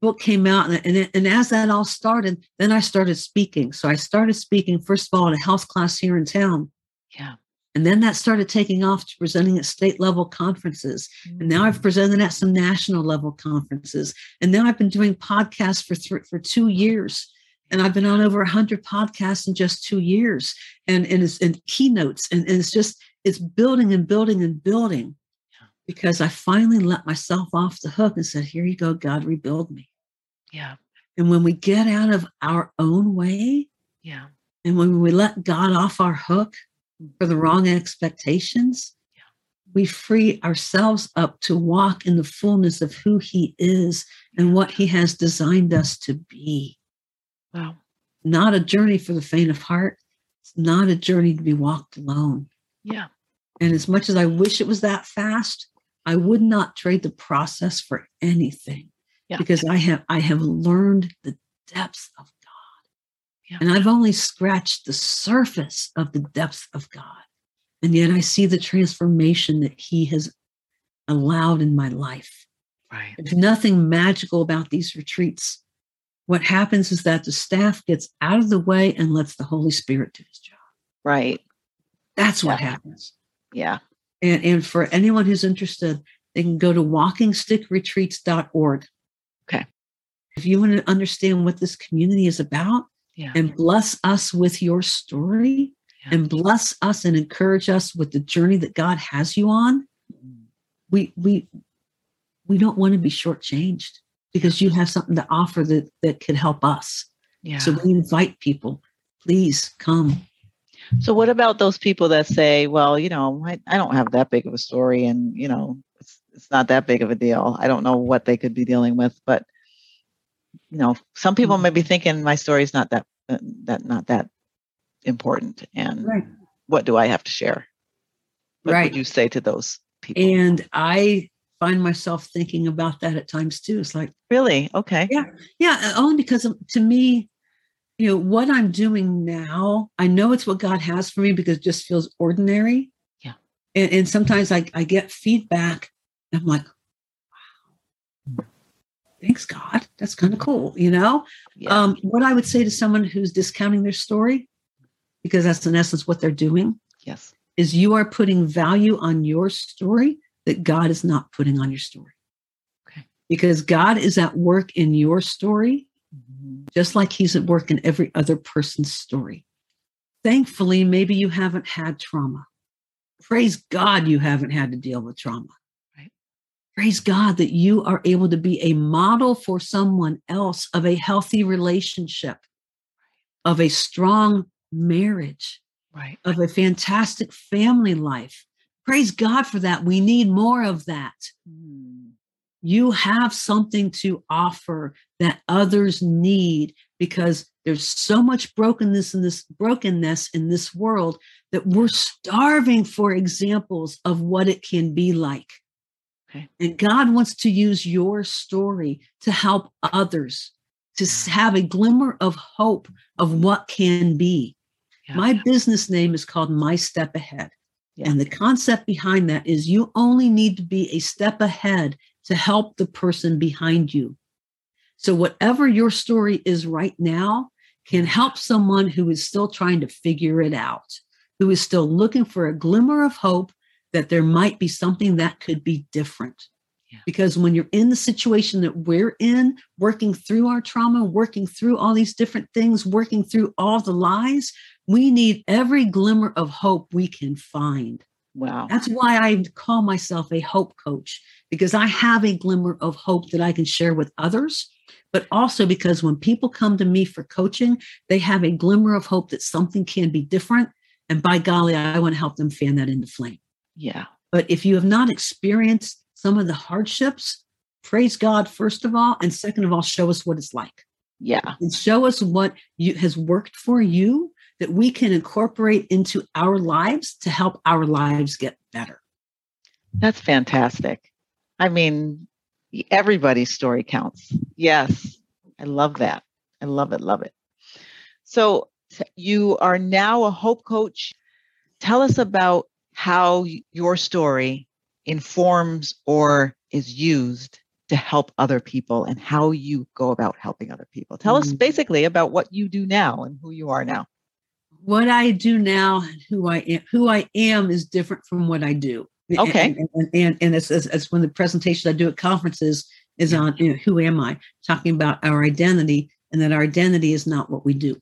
book came out and, and, and as that all started then i started speaking so i started speaking first of all at a health class here in town yeah and then that started taking off to presenting at state level conferences mm-hmm. and now i've mm. presented at some national level conferences and now i've been doing podcasts for th- for two years and I've been on over 100 podcasts in just two years and, and it's and keynotes and, and it's just it's building and building and building because I finally let myself off the hook and said, Here you go, God, rebuild me. Yeah. And when we get out of our own way, yeah. And when we let God off our hook for the mm-hmm. wrong expectations, yeah. we free ourselves up to walk in the fullness of who He is and what He has designed us to be. Wow. Not a journey for the faint of heart. It's not a journey to be walked alone. Yeah. And as much as I wish it was that fast, I would not trade the process for anything yeah. because I have I have learned the depths of. Yeah. And I've only scratched the surface of the depth of God. And yet I see the transformation that he has allowed in my life. Right. There's nothing magical about these retreats. What happens is that the staff gets out of the way and lets the Holy Spirit do his job. Right. That's what happens. Yeah. And, and for anyone who's interested, they can go to walkingstickretreats.org. Okay. If you want to understand what this community is about yeah. and bless us with your story yeah. and bless us and encourage us with the journey that God has you on, mm. we we we don't want to be shortchanged because you have something to offer that that could help us. Yeah. So we invite people, please come so what about those people that say, well, you know, I, I don't have that big of a story and, you know, it's not that big of a deal. I don't know what they could be dealing with, but you know, some people may be thinking my story is not that uh, that not that important, and Right. what do I have to share? What Right. would you say to those people? And I find myself thinking about that at times too. It's like, really? Okay. Yeah. yeah, uh, only because to me, you know, what I'm doing now, I know it's what God has for me because it just feels ordinary. Yeah. And, and sometimes I, I get feedback. I'm like, thanks, God. That's kind of cool, you know? Yeah. Um, what I would say to someone who's discounting their story, because that's in essence what they're doing, yes. is you are putting value on your story that God is not putting on your story. Okay. Because God is at work in your story, just like He's at work in every other person's story. Thankfully, maybe you haven't had trauma. Praise God, you haven't had to deal with trauma. Praise God that you are able to be a model for someone else of a healthy relationship, of a strong marriage, Right. of a fantastic family life. Praise God for that. We need more of that. Mm. You have something to offer that others need because there's so much brokenness in this brokenness in this world that we're starving for examples of what it can be like. Okay. And God wants to use your story to help others to mm. have a glimmer of hope of mm. what can be. Yeah. My business name is called My Step Ahead. Yeah. And the concept behind that is you only need to be a step ahead to help the person behind you. So, whatever your story is right now can mm. help someone who is still trying to figure it out, who is still looking for a glimmer of hope that there might be something that could be different. Yeah. Because when you're in the situation that we're in, working through our trauma, working through all these different things, working through all the lies, we need every glimmer of hope we can find. Wow. That's why I call myself a hope coach, because I have a glimmer of hope that I can share with others. But also because when people come to me for coaching, they have a glimmer of hope that something can be different. And by golly, I want to help them fan that into flame. Yeah. But if you have not experienced some of the hardships, praise God, first of all. And second of all, show us what it's like Yeah. and show us what you, has worked for you that we can incorporate into our lives to help our lives get better. That's fantastic. I mean, everybody's story counts. Yes. I love that. I love it. Love it. So you are now a hope coach. Tell us about how your story informs or is used to help other people and how you go about helping other people. Tell us Mhm. basically about what you do now and who you are now. What I do now and who I am, who I am is different from what I do. Okay. And, and, and, and it's, it's, it's when the presentations I do at conferences is on you know, who am I, talking about our identity and that our identity is not what we do.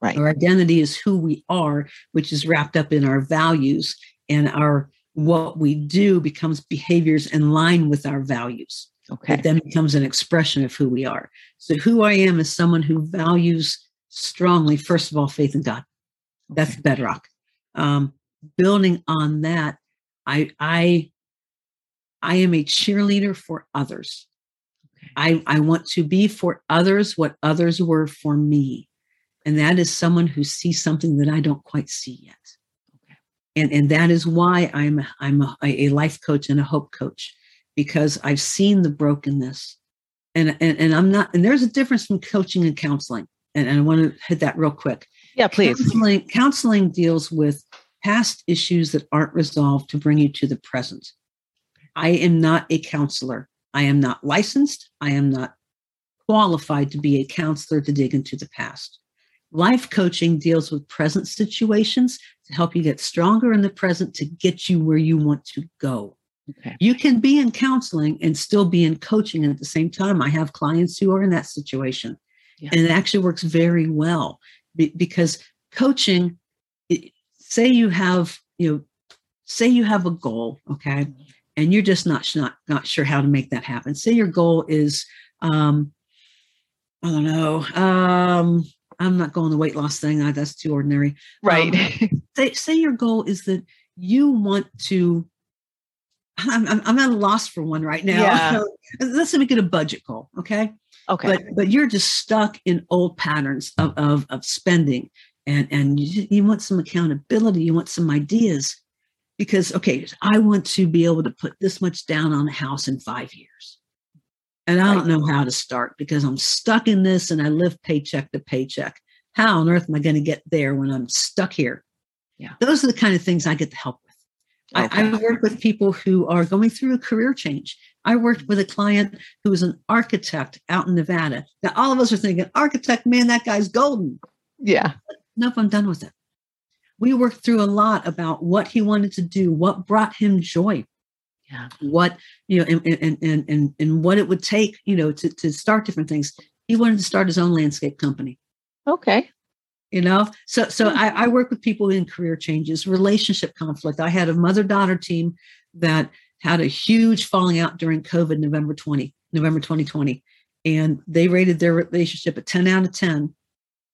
Right. Our identity is who we are, which is wrapped up in our values and our what we do becomes behaviors in line with our values. Okay. It then becomes an expression of who we are. So who I am is someone who values strongly, first of all, faith in God. That's Okay. bedrock. Um, building on that, I I I am a cheerleader for others. Okay. I, I want to be for others what others were for me. And that is someone who sees something that I don't quite see yet. Okay. And, and that is why I'm, I'm a, a life coach and a hope coach, because I've seen the brokenness. And, and, and I'm not, and there's a difference from coaching and counseling. And, and I want to hit that real quick. Yeah, please. Counseling, counseling deals with past issues that aren't resolved to bring you to the present. I am not a counselor. I am not licensed. I am not qualified to be a counselor to dig into the past. Life coaching deals with present situations to help you get stronger in the present to get you where you want to go. Okay. You can be in counseling and still be in coaching at the same time. I have clients who are in that situation. Yeah. And it actually works very well because coaching, say you have, you know, say you have a goal, okay, and you're just not not not sure how to make that happen. Say your goal is, um, I don't know, um, I'm not going the weight loss thing. That's too ordinary Right. Um, say, say your goal is that you want to I'm, I'm, I'm at a loss for one right now. Yeah. Let's make it a budget goal. Okay. Okay. But, but you're just stuck in old patterns of, of, of spending and, and you, you want some accountability. You want some ideas because, okay, I want to be able to put this much down on a house in five years. And I don't know how to start because I'm stuck in this and I live paycheck to paycheck. How on earth am I going to get there when I'm stuck here? Yeah. Those are the kind of things I get to help with. Okay. I, I work with people who are going through a career change. I worked with a client who was an architect out in Nevada. Now, all of us are thinking, architect, man, that guy's golden. yeah. Nope, I'm done with it. We worked through a lot about what he wanted to do, what brought him joy, Yeah. what, you know, and, and, and, and, and what it would take, you know, to, to start different things. He wanted to start his own landscape company Okay. you know so so hmm. I, I work with people in career changes relationship conflict i had a mother daughter team that had a huge falling out during covid november 20 november 2020 and they rated their relationship at 10 out of 10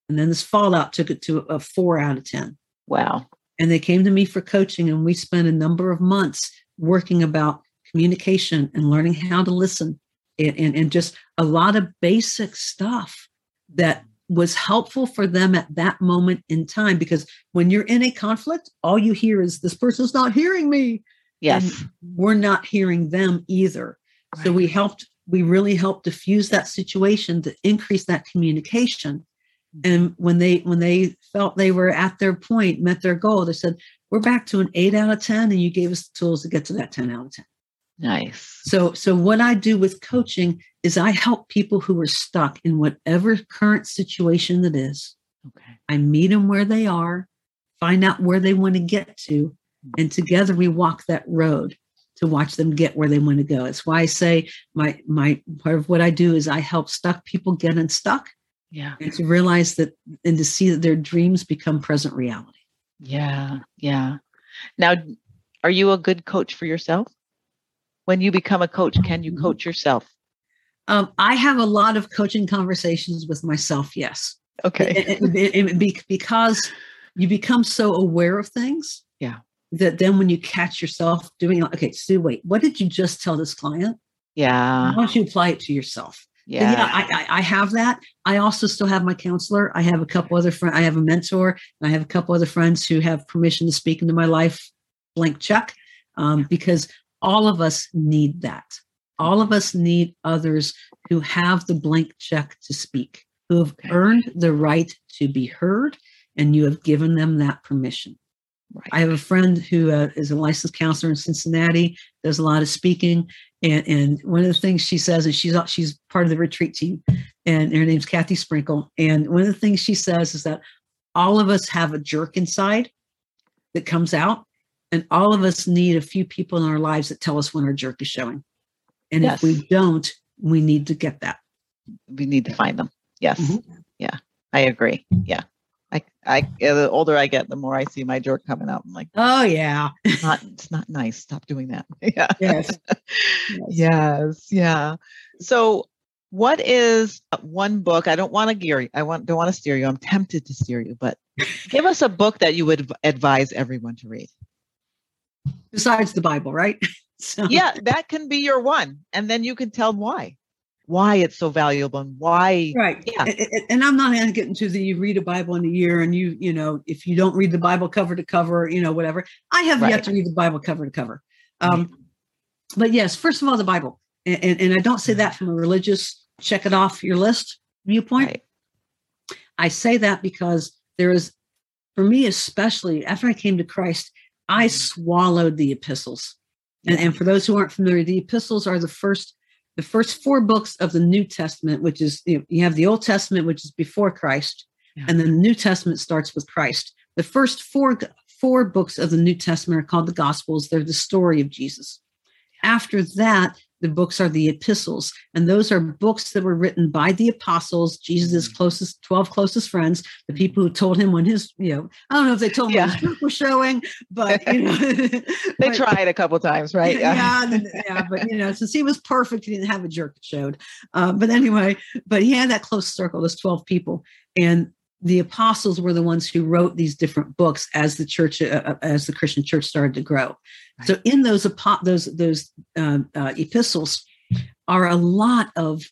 and then this fallout took it to a 4 out of 10 Wow. and they came to me for coaching and we spent a number of months working about communication and learning how to listen and, and, and just a lot of basic stuff that was helpful for them at that moment in time. Because when you're in a conflict all you hear is this person's not hearing me. Yes. and we're not hearing them either. So we helped we really helped diffuse that situation to increase that communication and when they when they felt they were at their point met their goal they said we're back to an 8 out of 10 and you gave us the tools to get to that 10 out of 10 Nice. so so what i do with coaching is i help people who are stuck in whatever current situation that is Okay. i meet them where they are find out where they want to get to and together we walk that road to watch them get where they want to go it's why i say my my part of what i do is i help stuck people get unstuck Yeah. and to realize that and to see that their dreams become present reality Yeah. Yeah. Now, are you a good coach for yourself? When you become a coach, can you Mhm. coach yourself? um, i have a lot of coaching conversations with myself yes Okay. And- and be- because you become so aware of things Yeah. that then when you catch yourself doing okay sue wait what did you just tell this client Yeah. why don't you apply it to yourself Yeah. I, I, I have that. I also still have my counselor. I have a couple other friends. I have a mentor, and I have a couple other friends who have permission to speak into my life. Blank check, um, because all of us need that. All of us need others who have the blank check to speak, who have Okay. earned the right to be heard, and you have given them that permission. Right. I have a friend who uh, is a licensed counselor in Cincinnati, does a lot of speaking, and and one of the things she says is she's she's part of the retreat team, and her name's Kathy Sprinkle. And one of the things she says is that all of us have a jerk inside that comes out, and all of us need a few people in our lives that tell us when our jerk is showing. And Yes. if we don't, we need to get that. we need to find them. Yes. Mhm. Yeah. I agree. Yeah. I, I, uh, the older I get, the more I see my jerk coming out. I'm like, Oh yeah, it's not, it's not nice. Stop doing that. Yeah. yes. Yes. Yeah. So what is uh, one book? I don't want to gear you. I want, don't want to steer you. I'm tempted to steer you, but give us a book that you would advise everyone to read. Besides the Bible, right? So Yeah. That can be your one. And then you can tell why, why it's so valuable and why. right. Yeah. And i'm not going to get into the you read a bible in a year and you you know if you don't read the bible cover to cover you know whatever. I have Right. yet to read the bible cover to cover. Um but yes first of all the bible. And, and, and i don't say that from a religious check it off your list viewpoint. Right. i say that because there is for me especially after i came to christ i swallowed the epistles. And, and for those who aren't familiar the epistles are the first the first four books of the New Testament, which is you, know, you have the Old Testament, which is before Christ, Yeah. and then the New Testament starts with Christ. The first four four books of the New Testament are called the Gospels. They're the story of Jesus. After that, the books are the epistles, and those are books that were written by the apostles, Jesus' Mm-hmm. closest twelve closest friends, the people who told him when his you know I don't know if they told him when Yeah. his jerk was showing, but you know They but- tried a couple times, right? yeah, th- yeah, but you know, since he was perfect, he didn't have a jerk that showed. Uh, but anyway, but he had that close circle, those twelve people, and the apostles were the ones who wrote these different books as the church uh, uh as the christian church started to grow right. so in those those those um, uh, epistles are a lot of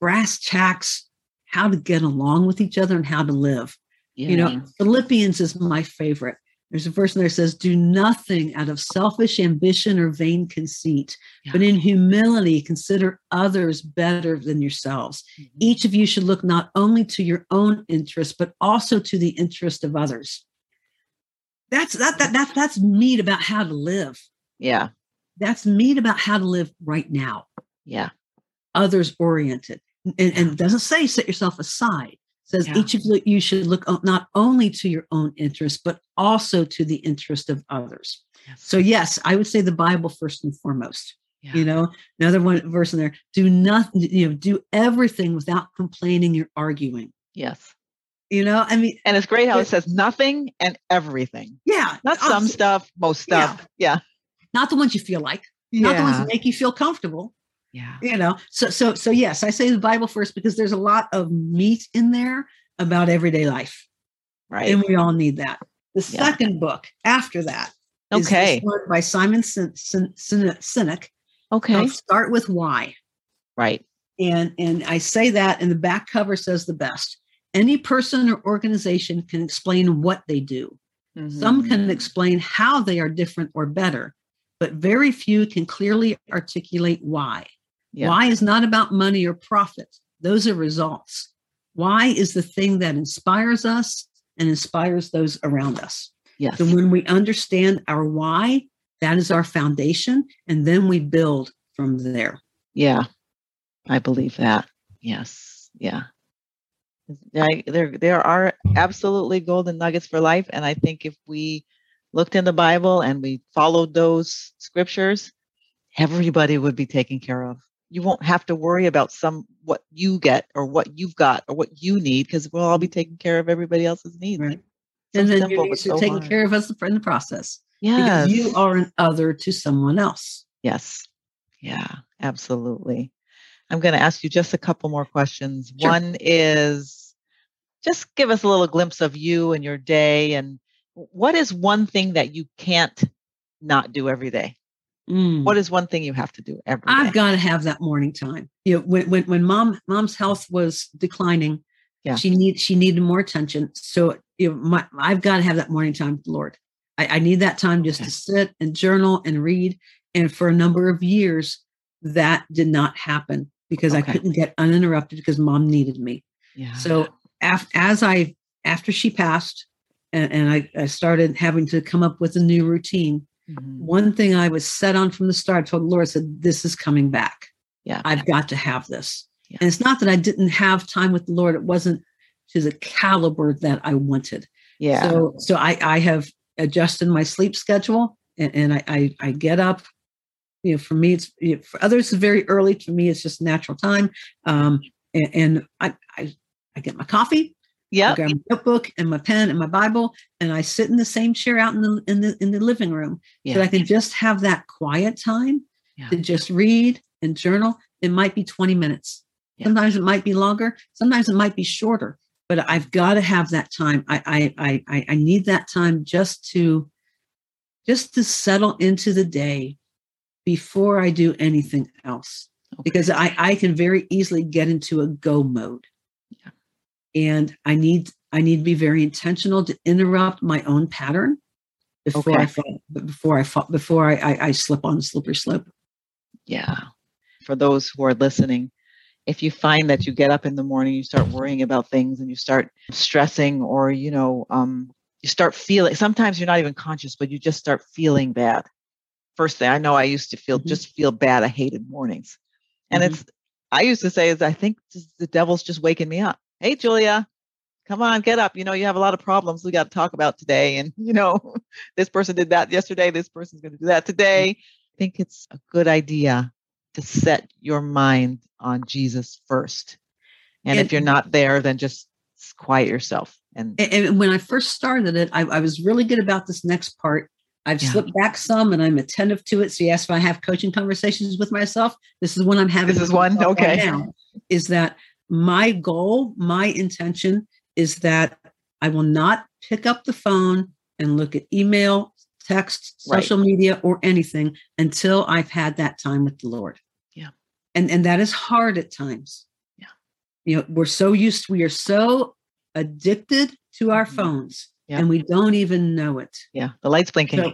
brass tacks how to get along with each other and how to live yeah. you know philippians is my favorite there's a verse in there that says, Do nothing out of selfish ambition or vain conceit, yeah. but in humility consider others better than yourselves. Mm-hmm. Each of you should look not only to your own interest, but also to the interest of others. That's that, that, that that's meat about how to live. Yeah. That's meat about how to live right now. Yeah. Others oriented. And, and doesn't say set yourself aside says yeah. each of you should look not only to your own interest but also to the interest of others. Yes. so yes i would say the bible first and foremost yeah. you know another one verse in there do nothing you know do everything without complaining or arguing. Yes. You know i mean and it's great how it, it says nothing and everything. Yeah not some stuff most stuff. Yeah. yeah not the ones you feel like. Not the ones that make you feel comfortable. Yeah. You know so so so yes i say the bible first because there's a lot of meat in there about everyday life. Right. And we all need that the yeah. second book after that okay by simon sinek okay I'll start with why right and and i say that and the back cover says the best any person or organization can explain what they do mm-hmm. some can explain how they are different or better but very few can clearly articulate why yeah. Why is not about money or profit. Those are results. Why is the thing that inspires us and inspires those around us. Yes. So when we understand our why, that is our foundation, and then we build from there. Yeah, I believe that. Yes. Yeah. I, there, there are absolutely golden nuggets for life. And I think if we looked in the Bible and we followed those scriptures, everybody would be taken care of you won't have to worry about some what you get or what you've got or what you need because we'll all be mm. taking care of everybody else's needs. Right. So and then you're so taking hard. care of us in the process. Yeah. Because you are an other to someone else. Yes. Yeah, absolutely. I'm going to ask you just a couple more questions. Sure. One is just give us a little glimpse of you and your day and what is one thing that you can't not do every day? Mm. What is one thing you have to do every day? I've got to have that morning time. You know, when when when mom mom's health was declining, yeah. she need she needed more attention. So you know, my, I've got to have that morning time Lord. I, I need that time just okay. to sit and journal and read. And for a number of years, that did not happen because okay. I couldn't get uninterrupted because mom needed me. Yeah. So af- as I after she passed, and, and I, I started having to come up with a new routine Mm-hmm. One thing I was set on from the start, I told the Lord, said, This is coming back. Yeah. I've got to have this. Yeah. And it's not that I didn't have time with the Lord, it wasn't to the caliber that I wanted. Yeah. So so I, I have adjusted my sleep schedule and, and I, I, I get up. You know, for me, it's you know, for others it's very early. For me, it's just natural time. Um, and, and I, I I get my coffee, yeah. I grab my notebook and my pen and my Bible, and I sit in the same chair out in the in the in the living room yeah. so I can just have that quiet time yeah. to just read and journal. It might be 20 minutes. Yeah. Sometimes it might be longer. Sometimes it might be shorter. But I've got to have that time. I I I I need that time just to just to settle into the day before I do anything else. Okay. Because I, I can very easily get into a go mode and i need i need to be very intentional to interrupt my own pattern before okay. i fall before i fall before I, I, I slip on slippery slope yeah for those who are listening if you find that you get up in the morning you start worrying about things and you start stressing or you know um, you start feeling sometimes you're not even conscious but you just start feeling bad first thing i know i used to feel mm-hmm. just feel bad i hated mornings and mm-hmm. it's i used to say is i think the devil's just waking me up hey julia come on get up you know you have a lot of problems we got to talk about today and you know this person did that yesterday this person's going to do that today mm-hmm. i think it's a good idea to set your mind on jesus first and, and if you're not there then just quiet yourself and, and when i first started it I, I, was really good about this next part I've yeah. slipped back some and I'm attentive to it. So ask if I have coaching conversations with myself. This is one I'm having. This is one. Okay. Right now, is that my goal, my intention is that I will not pick up the phone and look at email, text, Right. social media, or anything until I've had that time with the Lord. Yeah. And and that is hard at times. Yeah. You know, we're so used, we are so addicted to our Mhm. phones Yeah. and we don't even know it. Yeah. The light's blinking. So,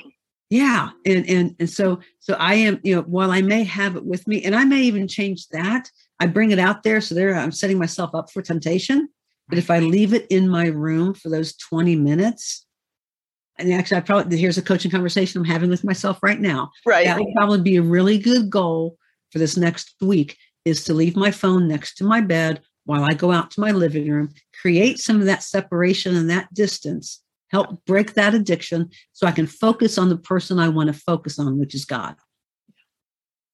yeah, and and and so so I am, you know, while I may have it with me, and I may even change that, I bring it out there. So there, I'm setting myself up for temptation. But if I leave it in my room for those 20 minutes, and actually, I probably here's a coaching conversation I'm having with myself right now. right. That would probably be a really good goal for this next week is to leave my phone next to my bed while I go out to my living room, create some of that separation and that distance, help break that addiction so I can focus on the person I want to focus on, which is God.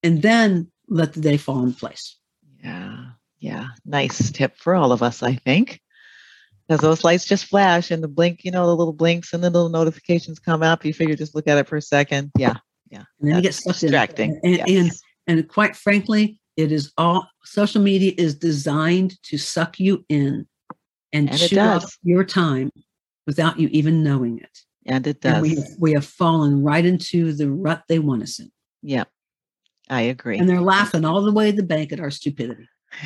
And then let the day fall in place. Yeah. Yeah. Nice tip for all of us, I think. Because those lights just flash and the blink, you know, the little blinks and the little notifications come up. You figure just look at it for a second. Yeah. Yeah. And then you get sucked distracting. in. And, and Yes. and quite frankly, it is all social media is designed to suck you in and, And chew up your time without you even knowing it. and it And does. we we have fallen right into the rut they want us in. yeah. I agree. And they're laughing all the way to the bank at our stupidity.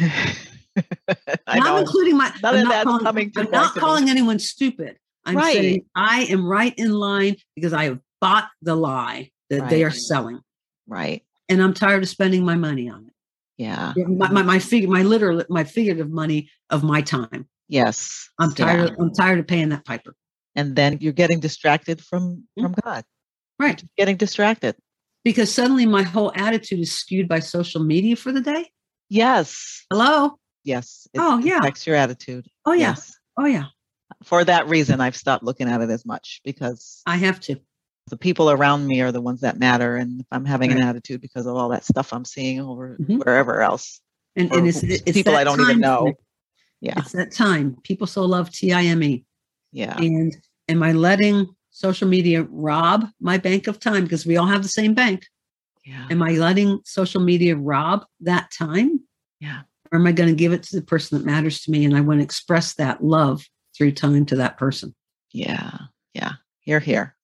I Not including my None I'm not calling, I'm not calling anyone stupid. I'm Right. saying I am right in line because I have bought the lie that they are selling. Right. And I'm tired of spending my money on it. Yeah. Yeah, my, my, my figure my literal my figurative money of my time. Yes. I'm tired Yeah. of, I'm tired of paying that piper. And then you're getting distracted from Mm. from God. Right. Getting distracted. Because suddenly my whole attitude is skewed by social media for the day. Yes. Hello? Yes. It Oh, yeah. affects your attitude. Oh yeah. Yes. Oh yeah. For that reason, I've stopped looking at it as much because I have to. the people around me are the ones that matter. And if I'm having an attitude because of all that stuff I'm seeing over Mhm. wherever else, And, and it's, it's people I don't even know. Yeah. It's that time. People so love TIME. Yeah. And am I letting social media rob my bank of time? Because we all have the same bank. Yeah. Am I letting social media rob that time? Yeah. Or am I going to give it to the person that matters to me and I want to express that love through time to that person? Yeah. Yeah. You're here.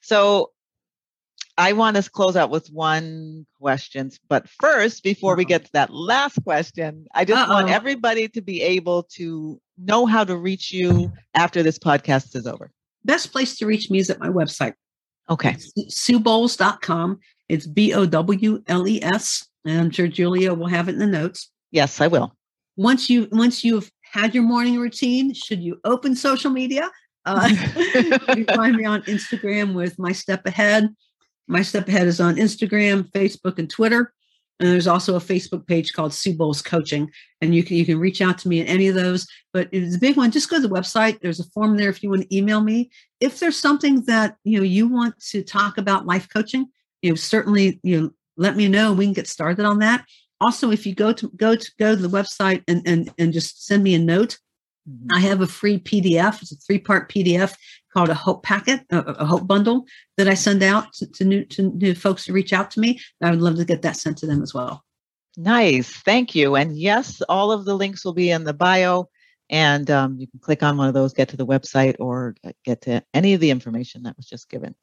So I want to close out with one question. But first, before we Uh-oh. get to that last question, I just want Uh-oh. everybody to be able to know how to reach you after this podcast is over. Best place to reach me is at my website, Okay. suebowles.com. It's B O W L E S. And I'm sure Julia will have it in the notes. Yes, I will. once you once you've had your morning routine should you open social media uh, you can find me on instagram with my step ahead my step ahead is on instagram facebook and twitter. And there's also a facebook page called sue bowles coaching. And you can you can reach out to me at any of those. But it's a big one. Just go to the website. There's a form there if you want to email me. If there's something that you know you want to talk about life coaching you know certainly you know let me know. We can get started on that. Also if you go to go to go to the website and and, and just send me a note Mhm. i have a free pdf it's a three part pdf called a hope packet a, a hope bundle that i send out to, to new to new folks to reach out to me i would love to get that sent to them as well Nice. Thank you. And yes, all of the links will be in the bio. And um, you can click on one of those, get to the website, or get to any of the information that was just given.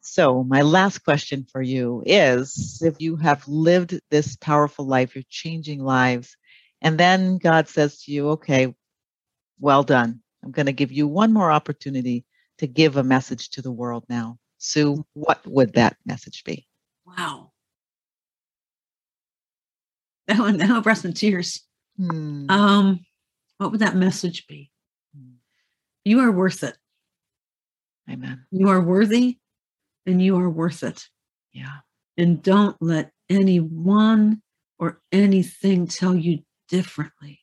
So, my last question for you is if you have lived this powerful life, you're changing lives, and then God says to you, okay, well done. I'm going to give you one more opportunity to give a message to the world now. Sue, what would that message be? wow that one that one brought some tears Hmm. um what would that message be Hmm. you are worth it Amen. you are worthy and you are worth it Yeah. and don't let anyone or anything tell you differently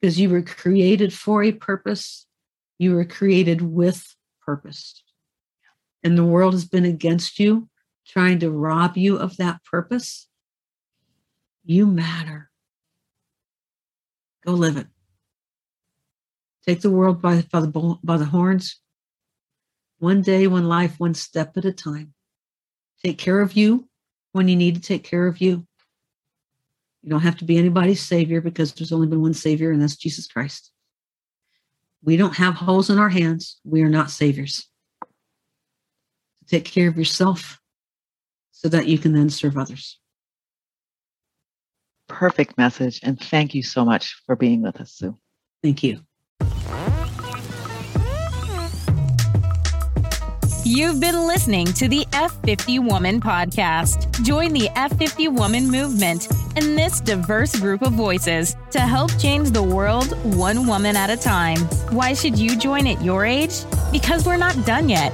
because you were created for a purpose. You were created with purpose. And the world has been against you trying to rob you of that purpose. You matter. Go live it. Take the world by, by the by the horns. One day one life one step at a time. Take care of you when you need to take care of you. You don't have to be anybody's savior because there's only been one savior, and that's Jesus Christ. We don't have holes in our hands. We are not saviors. Take care of yourself so that you can then serve others. Perfect message. And thank you so much for being with us, Sue. Thank you. You've been listening to the F50 Woman podcast. Join the F50 Woman movement and this diverse group of voices to help change the world one woman at a time. Why should you join at your age? Because we're not done yet.